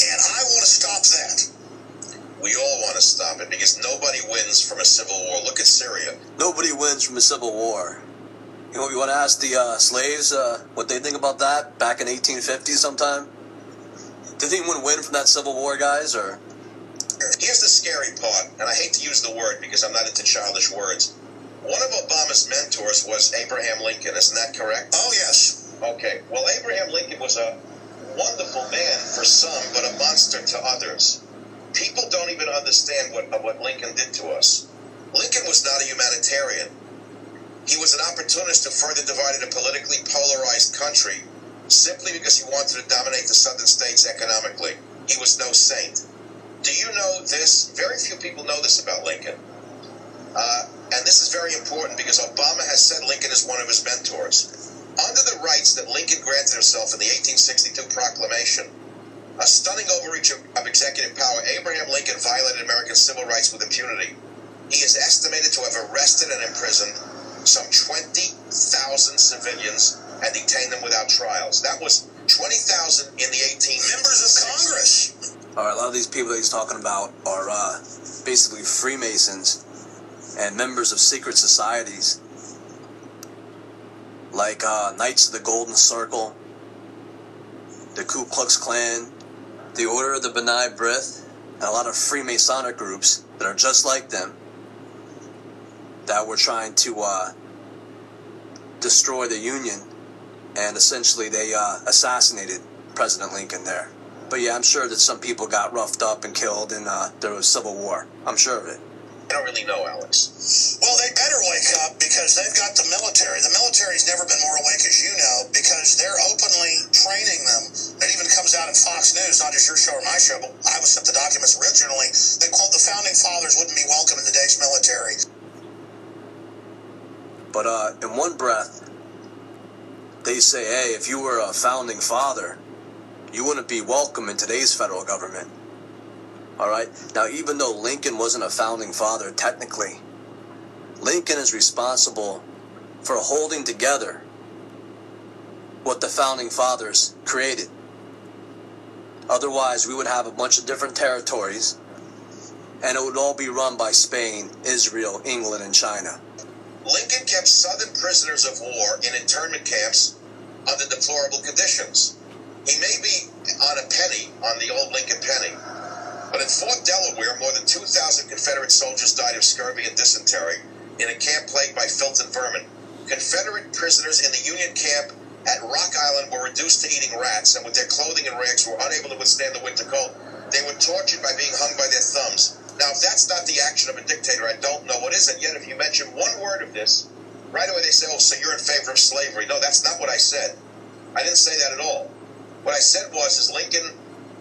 and I want to stop that. We all want to stop it because nobody wins from a civil war. Look at Syria. Nobody wins from a civil war. You know, you want to ask the uh, slaves uh, what they think about that back in 1850 sometime? Did anyone win from that civil war, guys? Or Here's the scary part, and I hate to use the word because I'm not into childish words. One of Obama's mentors was Abraham Lincoln, isn't that correct? Oh, yes. Okay, well, Abraham Lincoln was a wonderful man for some, but a monster to others. People don't even understand what, what Lincoln did to us. Lincoln was not a humanitarian. He was an opportunist who further divided a politically polarized country simply because he wanted to dominate the southern states economically. He was no saint. Do you know this? Very few people know this about Lincoln. Uh, and this is very important because Obama has said Lincoln is one of his mentors. Under the rights that Lincoln granted himself in the 1862 proclamation, a stunning overreach of, of executive power, Abraham Lincoln violated American civil rights with impunity. He is estimated to have arrested and imprisoned some 20,000 civilians and detained them without trials. That was 20,000 in the 18 Members of Congress. Right, a lot of these people that he's talking about are uh, basically Freemasons and members of secret societies, like uh, Knights of the Golden Circle, the Ku Klux Klan, the Order of the B'nai B'rith, and a lot of Freemasonic groups that are just like them that were trying to uh, destroy the Union, and essentially they uh, assassinated President Lincoln there. But yeah, I'm sure that some people got roughed up and killed in uh, the Civil War. I'm sure of it. I don't really know, Alex. Well, they better wake up because they've got the military. The military's never been more awake, as you know, because they're openly training them. It even comes out in Fox News, not just your show or my show, but I was sent the documents originally. They quote the founding fathers wouldn't be welcome in today's military. But uh, in one breath, they say, hey, if you were a founding father, you wouldn't be welcome in today's federal government. All right? Now, even though Lincoln wasn't a founding father, technically, Lincoln is responsible for holding together what the founding fathers created. Otherwise, we would have a bunch of different territories, and it would all be run by Spain, Israel, England, and China. Lincoln kept Southern prisoners of war in internment camps under deplorable conditions. He may be on a penny, on the old Lincoln penny, but in Fort Delaware, more than 2,000 Confederate soldiers died of scurvy and dysentery in a camp plagued by filth and vermin. Confederate prisoners in the Union camp at Rock Island were reduced to eating rats, and with their clothing and rags were unable to withstand the winter cold. They were tortured by being hung by their thumbs. Now, if that's not the action of a dictator, I don't know what is. And yet, if you mention one word of this, right away they say, "Oh, so you're in favor of slavery?" No, that's not what I said. I didn't say that at all. What I said was, is Lincoln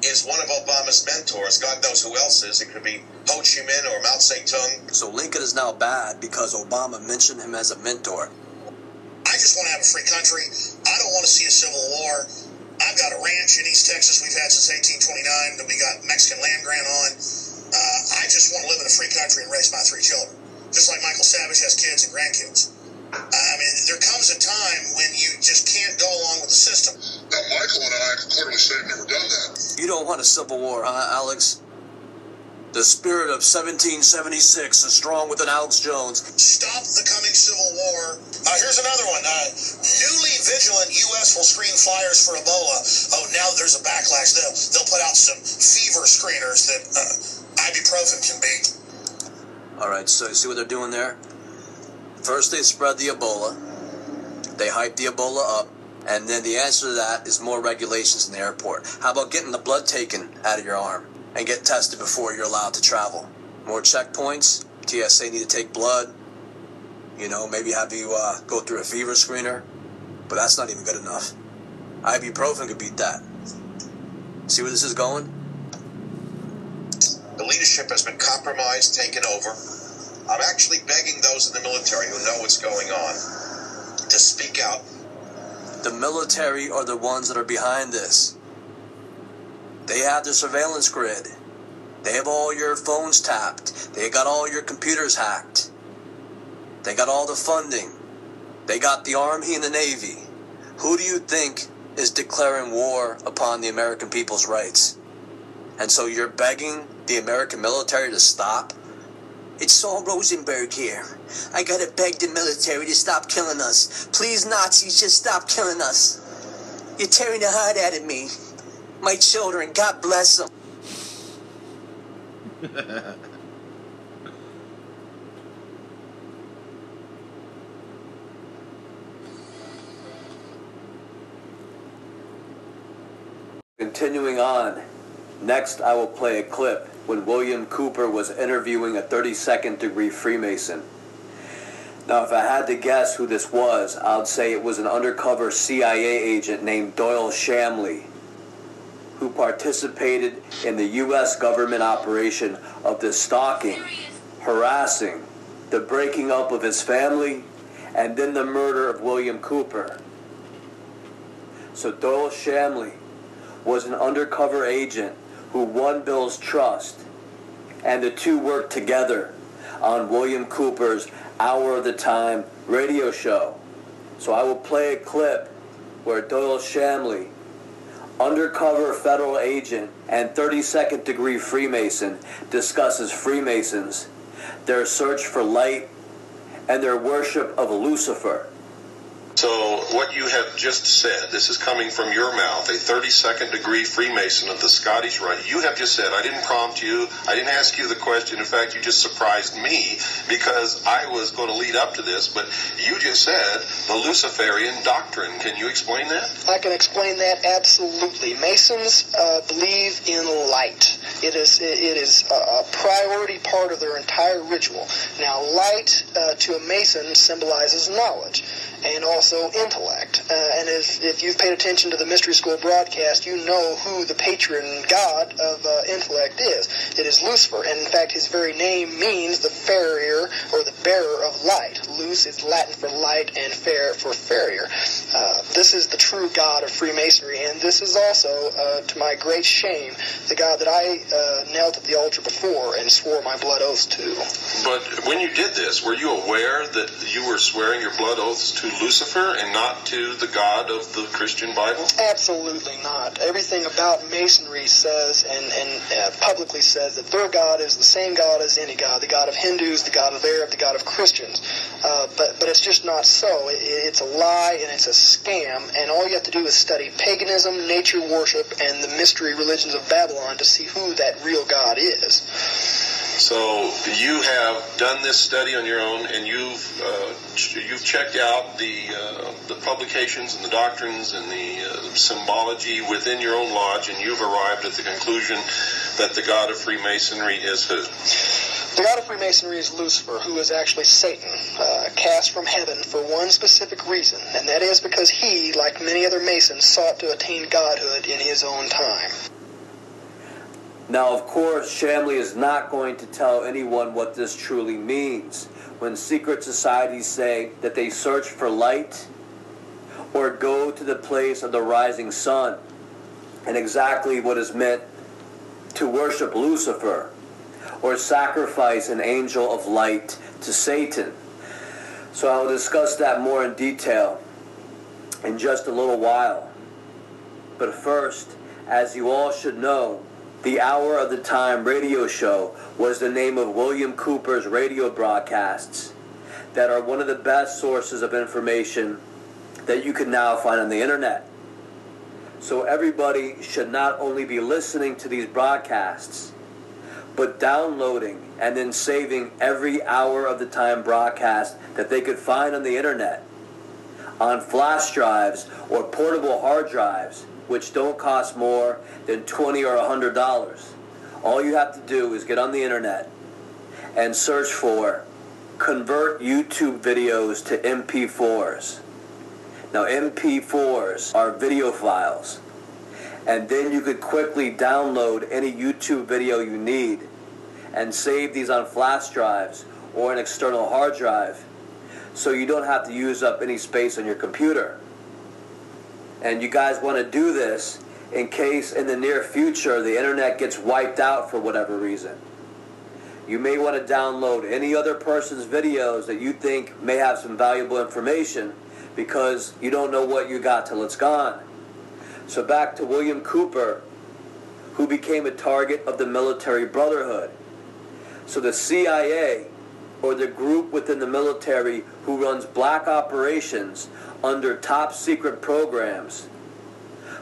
is one of Obama's mentors. God knows who else is. It could be Ho Chi Minh or Mao Zedong. So Lincoln is now bad because Obama mentioned him as a mentor. I just want to have a free country. I don't want to see a civil war. I've got a ranch in East Texas we've had since 1829 that we got Mexican land grant on. Uh, I just want to live in a free country and raise my three children, just like Michael Savage has kids and grandkids. I mean, there comes a time when you just can't go along with the system. Now, Michael and I can clearly say have never done that. You don't want a civil war, huh, Alex? The spirit of 1776 is strong within Alex Jones. Stop the coming civil war. Uh, here's another one. Uh, newly vigilant U.S. will screen flyers for Ebola. Oh, now there's a backlash. They'll, they'll put out some fever screeners that uh, ibuprofen can be. All right, so you see what they're doing there? First, they spread the Ebola, they hype the Ebola up, and then the answer to that is more regulations in the airport. How about getting the blood taken out of your arm and get tested before you're allowed to travel? More checkpoints. TSA need to take blood. You know, maybe have you uh, go through a fever screener, but that's not even good enough. Ibuprofen could beat that. See where this is going? The leadership has been compromised, taken over. I'm actually begging those in the military who know what's going on to speak out. The military are the ones that are behind this. They have the surveillance grid. They have all your phones tapped. They got all your computers hacked. They got all the funding. They got the Army and the Navy. Who do you think is declaring war upon the American people's rights? And so you're begging the American military to stop? It's Saul Rosenberg here. I gotta beg the military to stop killing us. Please, Nazis, just stop killing us. You're tearing the heart out of me. My children, God bless them. Continuing on, next I will play a clip when William Cooper was interviewing a 32nd degree Freemason. Now, if I had to guess who this was, I'd say it was an undercover CIA agent named Doyle Shamley, who participated in the U.S. government operation of the stalking, harassing, the breaking up of his family, and then the murder of William Cooper. So Doyle Shamley was an undercover agent who won Bill's trust, and the two worked together on William Cooper's Hour of the Time radio show. So I will play a clip where Doyle Shamley, undercover federal agent and 32nd degree Freemason, discusses Freemasons, their search for light, and their worship of Lucifer. So, what you have just said, this is coming from your mouth, a 32nd degree Freemason of the Scottish Rite. You have just said, I didn't prompt you, I didn't ask you the question. In fact, you just surprised me because I was going to lead up to this, but you just said the Luciferian doctrine. Can you explain that? I can explain that absolutely. Masons uh, believe in light. It is it is a priority part of their entire ritual. Now, light uh, to a Mason symbolizes knowledge and also intellect. Uh, and if, if you've paid attention to the Mystery School broadcast, you know who the patron god of uh, intellect is. It is Lucifer, and in fact, his very name means the farrier or the bearer of light. Luce is Latin for light, and fair for farrier. Uh, this is the true god of Freemasonry, and this is also, uh, to my great shame, the god that I uh, knelt at the altar before and swore my blood oaths to. But when you did this, were you aware that you were swearing your blood oaths to Lucifer and not to the God of the Christian Bible? Absolutely not. Everything about Masonry says and, and uh, publicly says that their God is the same God as any God, the God of Hindus, the God of Arab, the God of Christians. Uh, but, but it's just not so. It, it's a lie and it's a scam, and all you have to do is study paganism, nature worship, and the mystery religions of Babylon to see who that real God is. So you have done this study on your own, and you've uh, you've checked out the uh, the publications and the doctrines and the uh, symbology within your own lodge, and you've arrived at the conclusion that the God of Freemasonry is who. The God of Freemasonry is Lucifer, who is actually Satan, uh, cast from heaven for one specific reason, and that is because he, like many other Masons, sought to attain godhood in his own time. Now, of course, Shamley is not going to tell anyone what this truly means. When secret societies say that they search for light or go to the place of the rising sun, and exactly what is meant to worship Lucifer or sacrifice an angel of light to Satan. So I'll discuss that more in detail in just a little while. But first, as you all should know, the Hour of the Time radio show was the name of William Cooper's radio broadcasts that are one of the best sources of information that you can now find on the internet. So everybody should not only be listening to these broadcasts, but downloading and then saving every hour of the time broadcast that they could find on the internet on flash drives or portable hard drives, which don't cost more than 20 or $100. All you have to do is get on the internet and search for convert YouTube videos to MP4s. Now, MP4s are video files. And then you could quickly download any YouTube video you need and save these on flash drives or an external hard drive so you don't have to use up any space on your computer. And you guys want to do this in case in the near future the internet gets wiped out for whatever reason. You may want to download any other person's videos that you think may have some valuable information because you don't know what you got till it's gone. So back to William Cooper, who became a target of the military brotherhood. So the CIA, or the group within the military who runs black operations under top secret programs,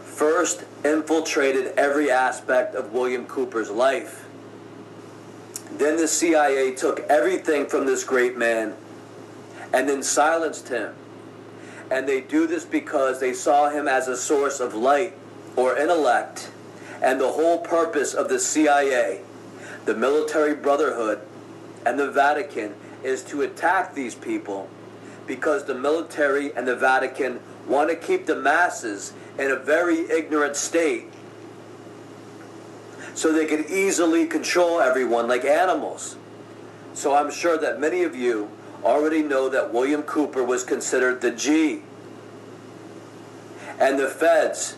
first infiltrated every aspect of William Cooper's life. Then the CIA took everything from this great man and then silenced him and they do this because they saw him as a source of light or intellect. And the whole purpose of the CIA, the military brotherhood, and the Vatican is to attack these people because the military and the Vatican want to keep the masses in a very ignorant state so they can easily control everyone like animals. So I'm sure that many of you already know that William Cooper was considered the G. And the feds,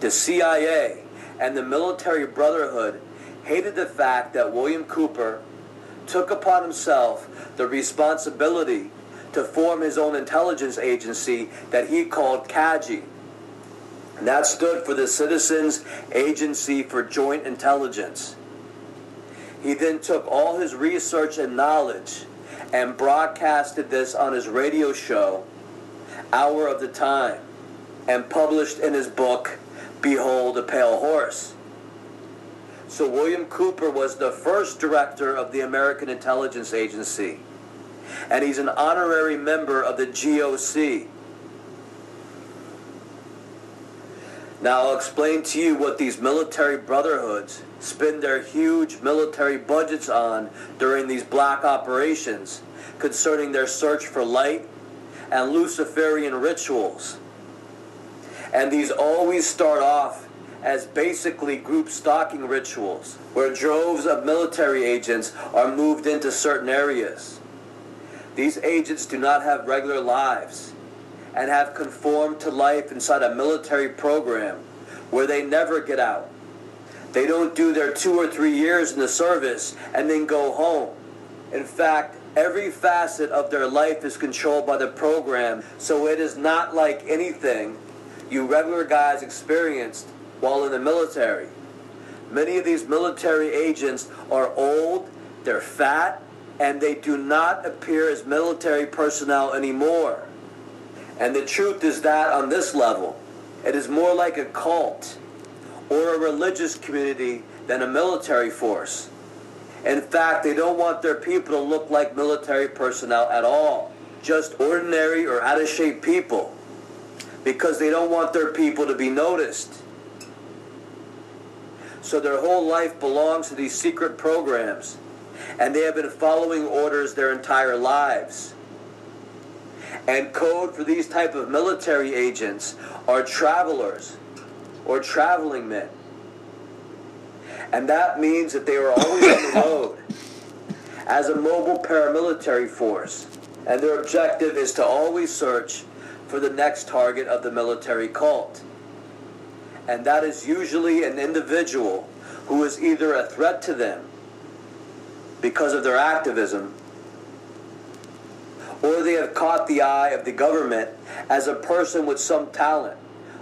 the CIA, and the military brotherhood hated the fact that William Cooper took upon himself the responsibility to form his own intelligence agency that he called CAJI. And that stood for the Citizens Agency for Joint Intelligence. He then took all his research and knowledge and broadcasted this on his radio show, Hour of the Time, and published in his book, Behold a Pale Horse. So William Cooper was the first director of the American Intelligence Agency, and he's an honorary member of the GOC. Now I'll explain to you what these military brotherhoods spend their huge military budgets on during these black operations concerning their search for light and Luciferian rituals. And these always start off as basically group stalking rituals, where droves of military agents are moved into certain areas. These agents do not have regular lives and have conformed to life inside a military program where they never get out. They don't do their two or three years in the service and then go home. In fact, every facet of their life is controlled by the program, so it is not like anything you regular guys experienced while in the military. Many of these military agents are old, they're fat, and they do not appear as military personnel anymore. And the truth is that on this level, it is more like a cult or a religious community than a military force. In fact, they don't want their people to look like military personnel at all, just ordinary or out of shape people, because they don't want their people to be noticed. So their whole life belongs to these secret programs, and they have been following orders their entire lives. And code for these type of military agents are travelers or traveling men. And that means that they are always on the road as a mobile paramilitary force. And their objective is to always search for the next target of the military cult. And that is usually an individual who is either a threat to them because of their activism, or they have caught the eye of the government as a person with some talent,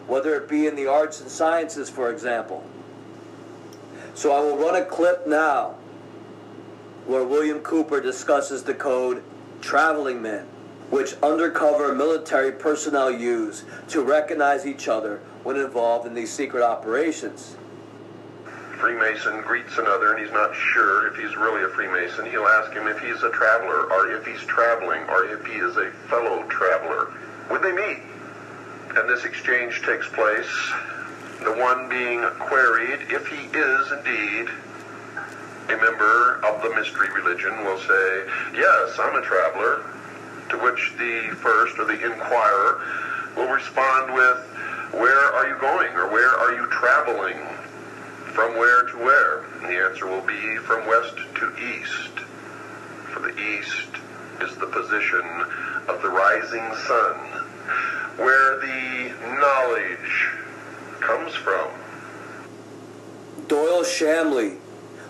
whether it be in the arts and sciences, for example. So I will run a clip now where William Cooper discusses the code traveling men, which undercover military personnel use to recognize each other when involved in these secret operations. Freemason greets another and he's not sure if he's really a Freemason. He'll ask him if he's a traveler or if he's traveling or if he is a fellow traveler. Would they meet? And this exchange takes place. The one being queried, if he is indeed a member of the mystery religion, will say, Yes, I'm a traveler. To which the first or the inquirer will respond with, Where are you going or where are you traveling? From where to where? The answer will be from west to east. For the east is the position of the rising sun, where the knowledge comes from. Doyle Shamley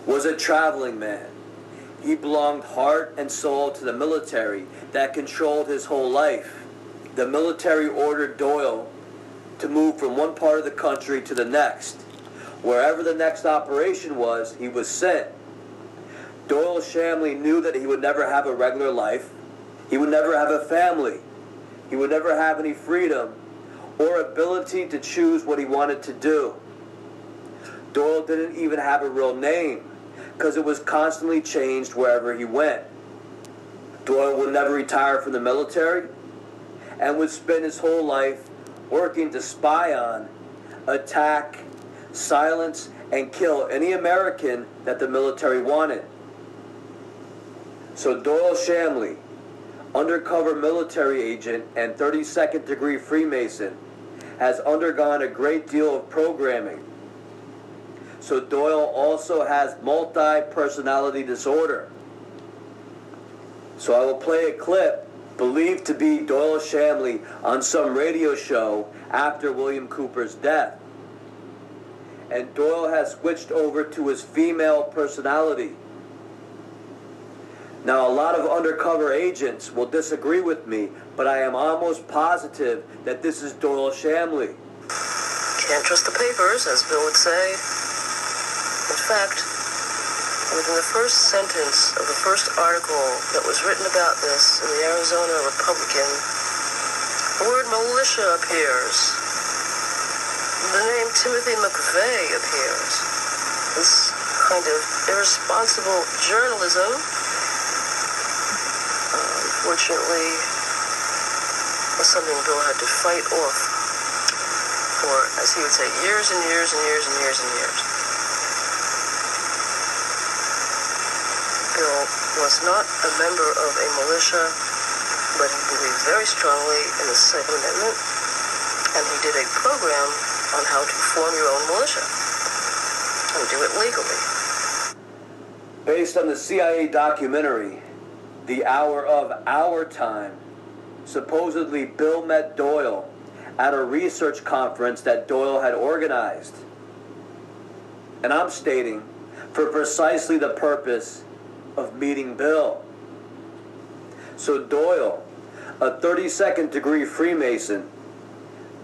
was a traveling man. He belonged heart and soul to the military that controlled his whole life. The military ordered Doyle to move from one part of the country to the next. Wherever the next operation was, he was sent. Doyle Shamley knew that he would never have a regular life. He would never have a family. He would never have any freedom or ability to choose what he wanted to do. Doyle didn't even have a real name because it was constantly changed wherever he went. Doyle would never retire from the military and would spend his whole life working to spy on, attack, silence, and kill any American that the military wanted. So Doyle Shamley, undercover military agent and 32nd degree Freemason, has undergone a great deal of programming. So Doyle also has multi-personality disorder. So I will play a clip believed to be Doyle Shamley on some radio show after William Cooper's death. And Doyle has switched over to his female personality. Now, a lot of undercover agents will disagree with me, but I am almost positive that this is Doyle Shamley. Can't trust the papers, as Bill would say. In fact, within the first sentence of the first article that was written about this in the Arizona Republican, the word militia appears. The name Timothy McVeigh appears. This kind of irresponsible journalism, uh, unfortunately, was something Bill had to fight off for, as he would say, years and years and years and years and years. Bill was not a member of a militia, but he believed very strongly in the Second Amendment, and he did a program on how to form your own militia and do it legally. Based on the CIA documentary, The Hour of Our Time, supposedly Bill met Doyle at a research conference that Doyle had organized. And I'm stating for precisely the purpose of meeting Bill. So Doyle, a 32nd degree Freemason,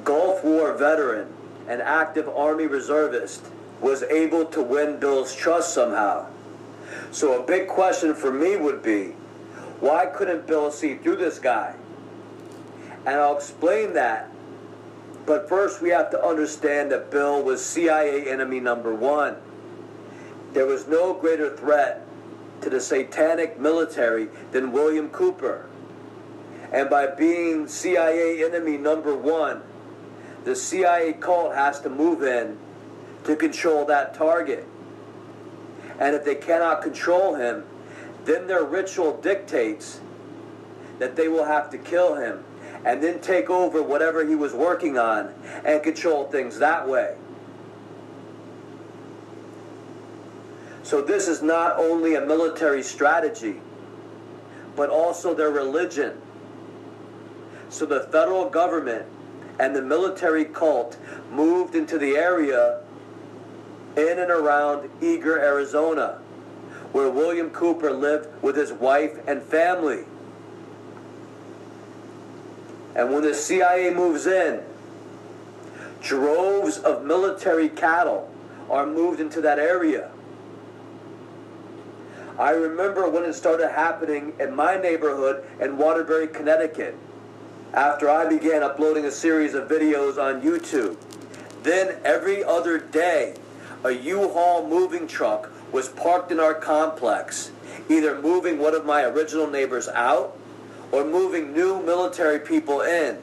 Gulf War veteran, and active Army reservist, was able to win Bill's trust somehow. So a big question for me would be, why couldn't Bill see through this guy? And I'll explain that. But first we have to understand that Bill was CIA enemy number one. There was no greater threat to the satanic military than William Cooper. And by being CIA enemy number one, the CIA cult has to move in to control that target. And if they cannot control him, then their ritual dictates that they will have to kill him and then take over whatever he was working on and control things that way. So this is not only a military strategy, but also their religion. So the federal government and the military cult moved into the area in and around Eagar, Arizona, where William Cooper lived with his wife and family. And when the CIA moves in, droves of military cattle are moved into that area. I remember when it started happening in my neighborhood in Waterbury, Connecticut, after I began uploading a series of videos on YouTube. Then every other day, a U-Haul moving truck was parked in our complex, either moving one of my original neighbors out or moving new military people in.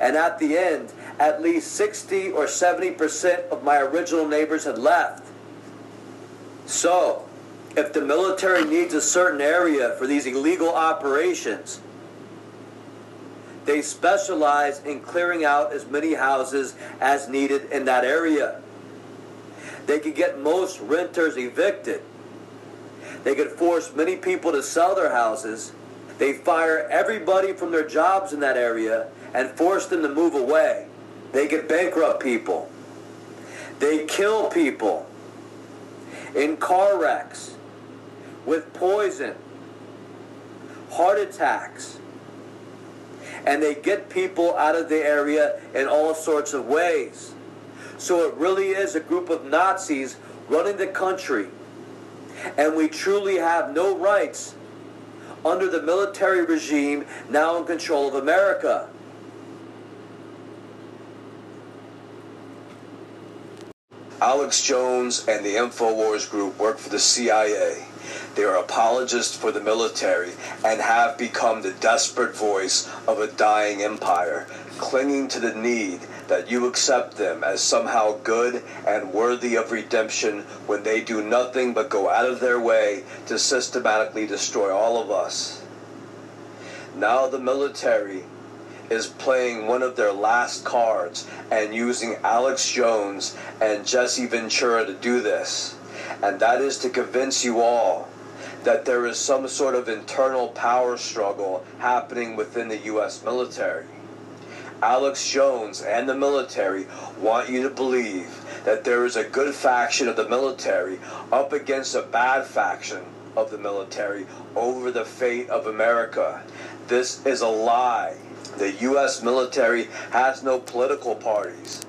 And at the end, at least 60 or 70% of my original neighbors had left. So, if the military needs a certain area for these illegal operations, they specialize in clearing out as many houses as needed in that area. They could get most renters evicted. They could force many people to sell their houses. They fire everybody from their jobs in that area and force them to move away. They could bankrupt people. They kill people in car wrecks with poison, heart attacks, and they get people out of the area in all sorts of ways. So it really is a group of Nazis running the country, and we truly have no rights under the military regime now in control of America. Alex Jones and the InfoWars group work for the CIA. They are apologists for the military and have become the desperate voice of a dying empire, clinging to the need that you accept them as somehow good and worthy of redemption when they do nothing but go out of their way to systematically destroy all of us. Now the military is playing one of their last cards and using Alex Jones and Jesse Ventura to do this. And that is to convince you all that there is some sort of internal power struggle happening within the U.S. military. Alex Jones and the military want you to believe that there is a good faction of the military up against a bad faction of the military over the fate of America. This is a lie. The U.S. military has no political parties.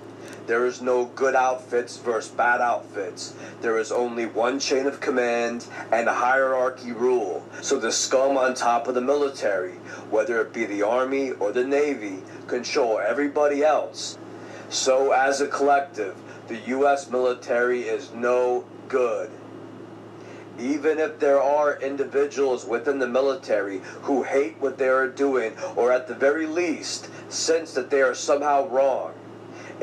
There is no good outfits versus bad outfits. There is only one chain of command and a hierarchy rule. So the scum on top of the military, whether it be the Army or the Navy, control everybody else. So as a collective, the U.S. military is no good. Even if there are individuals within the military who hate what they are doing, or at the very least sense that they are somehow wrong,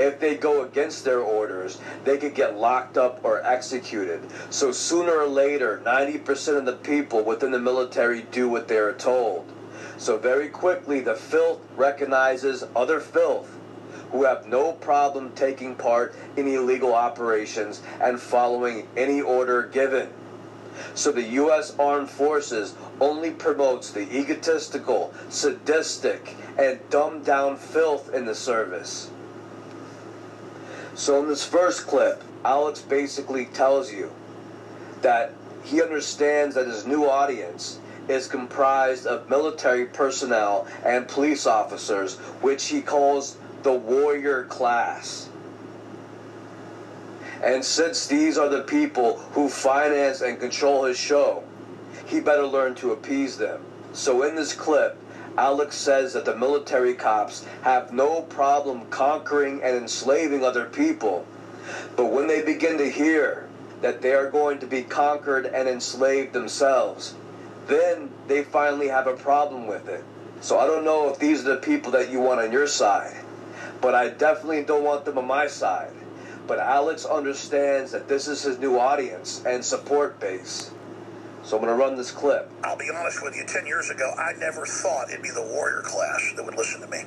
if they go against their orders, they could get locked up or executed. So sooner or later, 90% of the people within the military do what they are told. So very quickly, the filth recognizes other filth who have no problem taking part in illegal operations and following any order given. So the U.S. Armed Forces only promotes the egotistical, sadistic, and dumbed down filth in the service. So in this first clip, Alex basically tells you that he understands that his new audience is comprised of military personnel and police officers, which he calls the warrior class. And since these are the people who finance and control his show, he better learn to appease them. So in this clip, Alex says that the military cops have no problem conquering and enslaving other people. But when they begin to hear that they are going to be conquered and enslaved themselves, then they finally have a problem with it. So I don't know if these are the people that you want on your side, but I definitely don't want them on my side. But Alex understands that this is his new audience and support base. So I'm going to run this clip. I'll be honest with you, 10 years ago, I never thought it'd be the warrior class that would listen to me.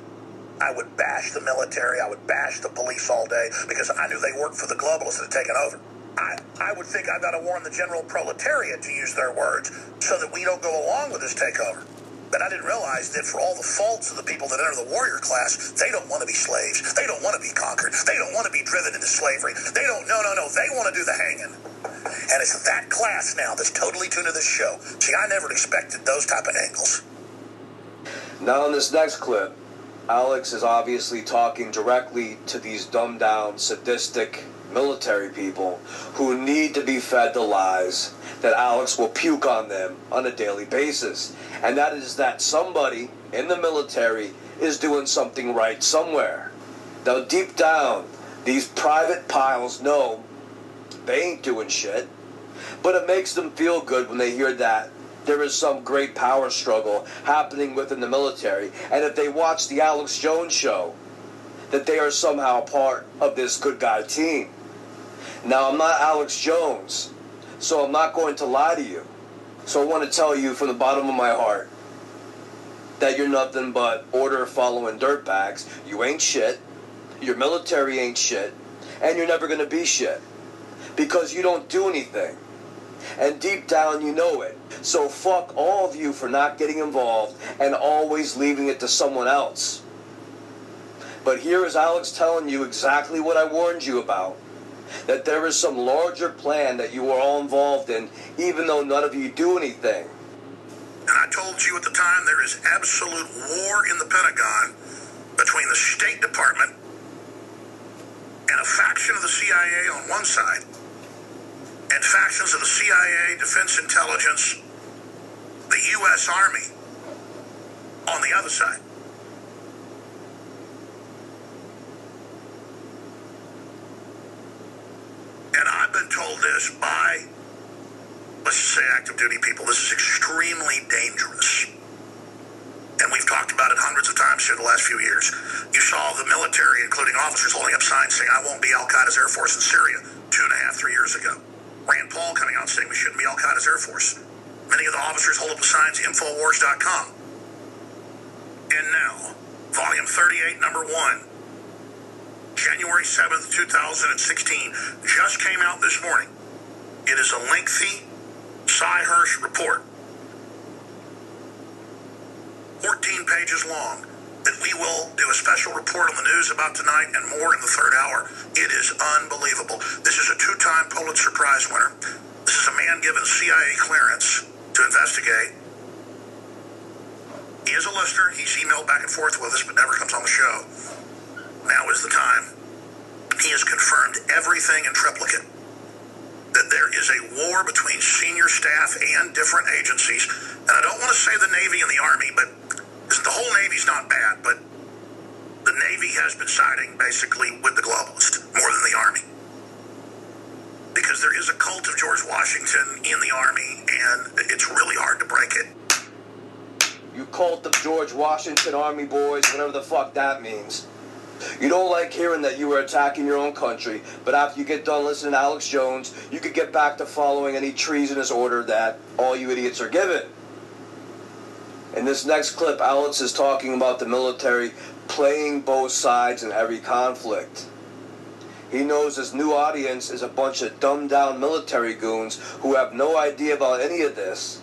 I would bash the military, I would bash the police all day because I knew they worked for the globalists that had taken over. I, I would think I've got to warn the general proletariat, to use their words, so that we don't go along with this takeover. But I didn't realize that for all the faults of the people that enter the warrior class, they don't want to be slaves. They don't want to be conquered. They don't want to be driven into slavery. They don't, no, no, no. They want to do the hanging. And it's that class now that's totally tuned to this show. See, I never expected those type of angles. Now, in this next clip, Alex is obviously talking directly to these dumbed down, sadistic military people who need to be fed the lies that Alex will puke on them on a daily basis. And that is that somebody in the military is doing something right somewhere. Now, deep down, these private piles know they ain't doing shit. But it makes them feel good when they hear that there is some great power struggle happening within the military. And if they watch the Alex Jones show, that they are somehow part of this good guy team. Now, I'm not Alex Jones, so I'm not going to lie to you. So I want to tell you from the bottom of my heart that you're nothing but order following dirtbags. You ain't shit. Your military ain't shit. And you're never going to be shit. Because you don't do anything. And deep down, you know it. So fuck all of you for not getting involved and always leaving it to someone else. But here is Alex telling you exactly what I warned you about that there is some larger plan that you are all involved in, even though none of you do anything. And I told you at the time there is absolute war in the Pentagon between the State Department and a faction of the CIA on one side and factions of the CIA, Defense Intelligence, the U.S. Army on the other side. And I've been told this by, let's just say, active duty people. This is extremely dangerous. And we've talked about it hundreds of times here the last few years. You saw the military, including officers, holding up signs saying, I won't be Al Qaeda's Air Force in Syria two and a half, three years ago. Rand Paul coming out saying we shouldn't be Al Qaeda's Air Force. Many of the officers hold up the signs, Infowars.com. And now, Volume 38, Number 1, January 7th, 2016, just came out this morning. It is a lengthy Sy Hersh report, 14 pages long, that we will do a special report on the news about tonight and more in the third hour. It is unbelievable. This is a two time Pulitzer Prize winner. This is a man given CIA clearance to investigate. He is a listener. He's emailed back and forth with us, but never comes on the show. Now is the time. He has confirmed everything in triplicate. That there is a war between senior staff and different agencies. And I don't want to say the Navy and the Army, but the whole Navy's not bad, but the Navy has been siding basically with the globalist more than the Army. Because there is a cult of George Washington in the Army, and it's really hard to break it. You cult of George Washington Army boys, whatever the fuck that means. You don't like hearing that you were attacking your own country, but after you get done listening to Alex Jones, you could get back to following any treasonous order that all you idiots are given. In this next clip, Alex is talking about the military playing both sides in every conflict. He knows his new audience is a bunch of dumbed down military goons who have no idea about any of this.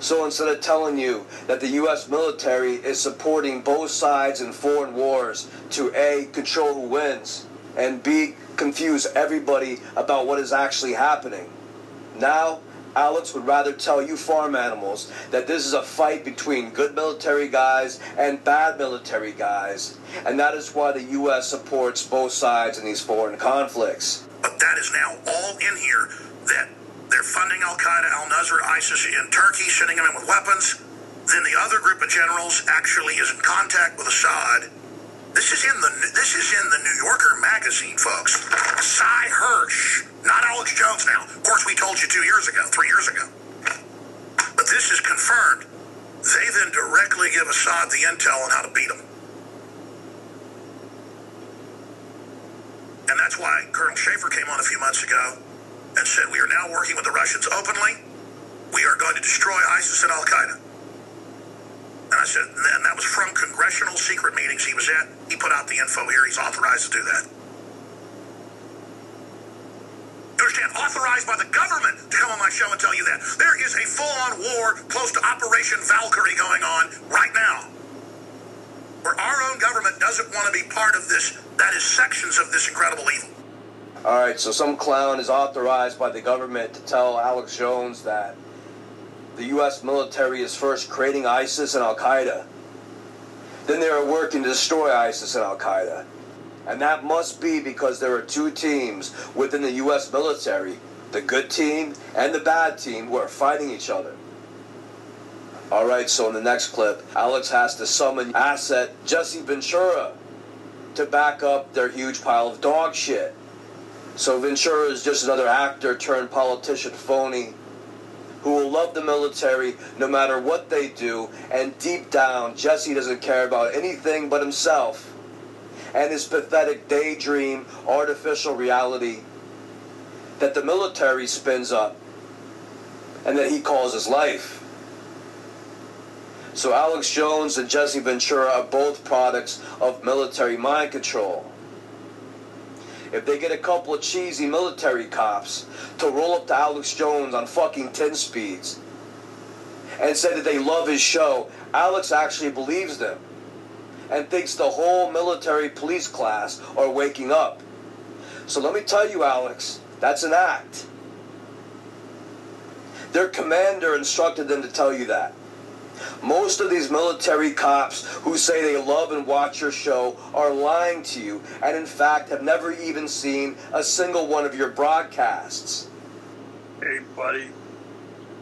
So instead of telling you that the U.S. military is supporting both sides in foreign wars to A, control who wins, and B, confuse everybody about what is actually happening, now Alex would rather tell you farm animals that this is a fight between good military guys and bad military guys, and that is why the U.S. supports both sides in these foreign conflicts. But that is now all in here that they're funding Al Qaeda, Al Nusra, ISIS in Turkey, sending them in with weapons. Then the other group of generals actually is in contact with Assad. This is in the this is in the New Yorker magazine, folks. Sy Hersh, not Alex Jones. Now, of course, we told you two years ago, three years ago, but this is confirmed. They then directly give Assad the intel on how to beat him. And that's why Colonel Shaffer came on a few months ago and said, We are now working with the Russians openly. We are going to destroy ISIS and Al Qaeda. And I said, and that was from congressional secret meetings he was at. He put out the info here. He's authorized to do that. You understand? authorized by the government to come on my show and tell you that. There is a full-on war close to Operation Valkyrie going on right now. Where our own government doesn't want to be part of this, that is sections of this incredible evil. All right, so some clown is authorized by the government to tell Alex Jones that the U.S. military is first creating ISIS and Al Qaeda. Then they are working to destroy ISIS and Al Qaeda. And that must be because there are two teams within the U.S. military the good team and the bad team who are fighting each other. All right, so in the next clip, Alex has to summon asset Jesse Ventura to back up their huge pile of dog shit. So Ventura is just another actor turned politician phony who will love the military no matter what they do, and deep down, Jesse doesn't care about anything but himself and his pathetic daydream, artificial reality that the military spins up and that he calls his life. So Alex Jones and Jesse Ventura are both products of military mind control. If they get a couple of cheesy military cops to roll up to Alex Jones on fucking 10 speeds and say that they love his show, Alex actually believes them and thinks the whole military police class are waking up. So let me tell you, Alex, that's an act. Their commander instructed them to tell you that. Most of these military cops who say they love and watch your show are lying to you and, in fact, have never even seen a single one of your broadcasts. Hey, buddy.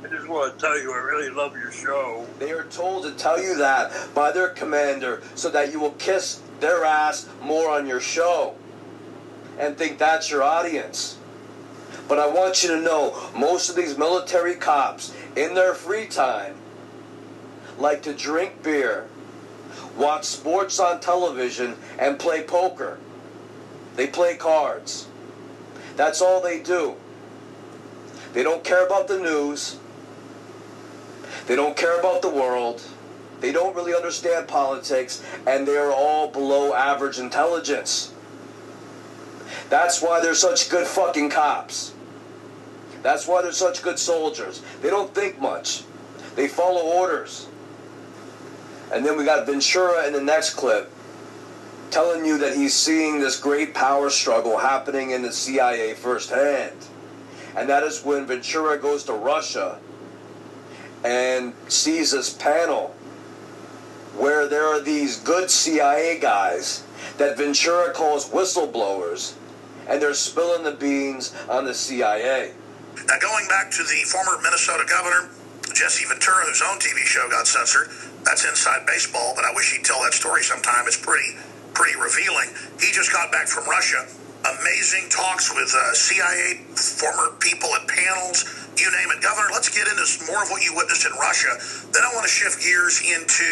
I just want to tell you, I really love your show. They are told to tell you that by their commander so that you will kiss their ass more on your show and think that's your audience. But I want you to know most of these military cops, in their free time, like to drink beer, watch sports on television, and play poker. They play cards. That's all they do. They don't care about the news. They don't care about the world. They don't really understand politics, and they are all below average intelligence. That's why they're such good fucking cops. That's why they're such good soldiers. They don't think much. They follow orders. And then we got Ventura in the next clip telling you that he's seeing this great power struggle happening in the CIA firsthand. And that is when Ventura goes to Russia and sees this panel where there are these good CIA guys that Ventura calls whistleblowers, and they're spilling the beans on the CIA. Now, going back to the former Minnesota governor, Jesse Ventura, whose own TV show got censored, that's inside baseball, but I wish he'd tell that story sometime. It's pretty, pretty revealing. He just got back from Russia. Amazing talks with uh, CIA former people at panels, you name it. Governor, let's get into more of what you witnessed in Russia. Then I want to shift gears into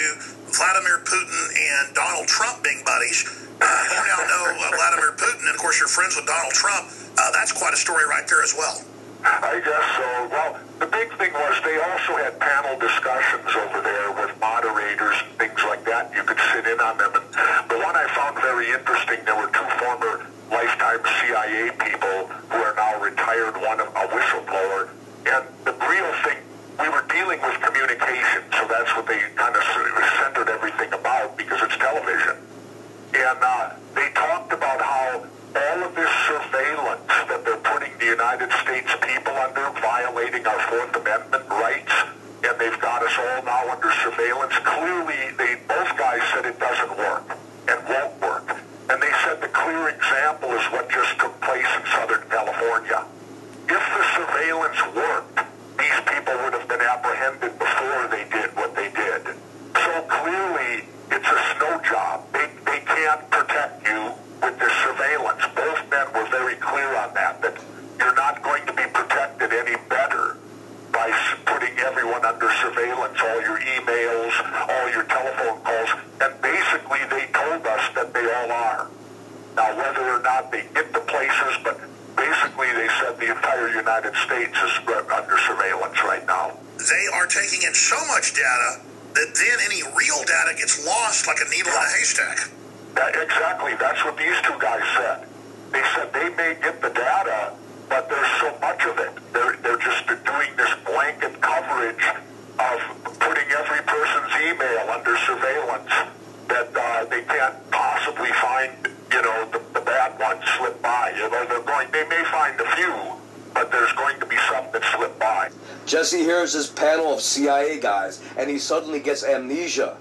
Vladimir Putin and Donald Trump being buddies. Uh, you now know uh, Vladimir Putin, and of course you're friends with Donald Trump. Uh, that's quite a story right there as well. I guess so. Well, the big thing was they also had panel discussions over there with moderators and things like that. You could sit in on them. And the one I found very interesting, there were two former lifetime CIA people who are now retired, one a whistleblower. And the real thing, we were dealing with communication, so that's what they kind of centered everything about because it's television. And uh, they talked about how all of this surveillance that they're putting the United States violating our Fourth Amendment rights, and they've got us all now under surveillance. Clearly, they both guys said it doesn't work and won't work. And they said the clear example is what just took place in Southern California. If the surveillance worked, these people would have been apprehended before they did what they did. So clearly, it's a snow job. They, they can't protect you with this surveillance. Both men were very clear on that, that you're not going to be protected any better by putting everyone under surveillance, all your emails, all your telephone calls, and basically they told us that they all are. Now, whether or not they get the places, but basically they said the entire United States is under surveillance right now. They are taking in so much data that then any real data gets lost like a needle in a haystack. That, exactly. That's what these two guys said. They said they may get the data, but there's so much of it. They're, they're just doing this blanket coverage of putting every person's email under surveillance that uh, they can't possibly find, you know, the, the bad ones slip by. You know, they're going, they may find a few, but there's going to be some that slip by. Jesse hears this panel of CIA guys, and he suddenly gets amnesia.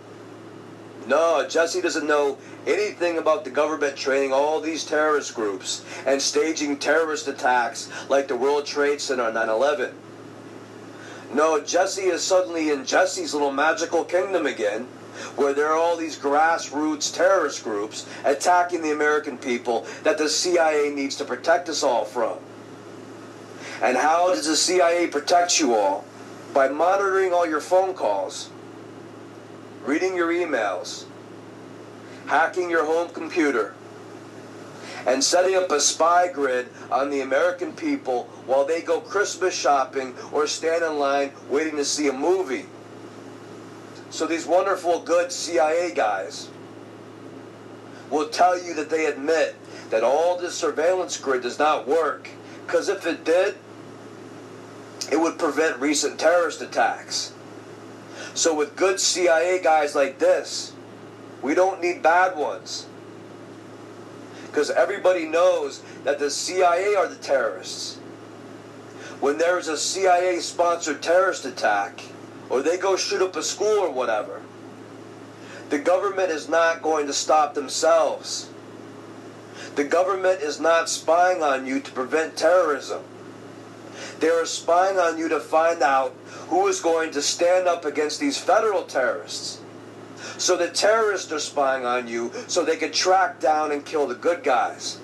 No, Jesse doesn't know anything about the government training all these terrorist groups and staging terrorist attacks like the World Trade Center 9 11. No, Jesse is suddenly in Jesse's little magical kingdom again, where there are all these grassroots terrorist groups attacking the American people that the CIA needs to protect us all from. And how does the CIA protect you all? By monitoring all your phone calls, reading your emails, hacking your home computer, and setting up a spy grid on the American people while they go Christmas shopping or stand in line waiting to see a movie. So these wonderful, good CIA guys will tell you that they admit that all this surveillance grid does not work. Because if it did, it would prevent recent terrorist attacks. So with good CIA guys like this, we don't need bad ones. Because everybody knows that the CIA are the terrorists. When there's a CIA sponsored terrorist attack, or they go shoot up a school or whatever, the government is not going to stop themselves. The government is not spying on you to prevent terrorism. They are spying on you to find out who is going to stand up against these federal terrorists. So the terrorists are spying on you so they can track down and kill the good guys.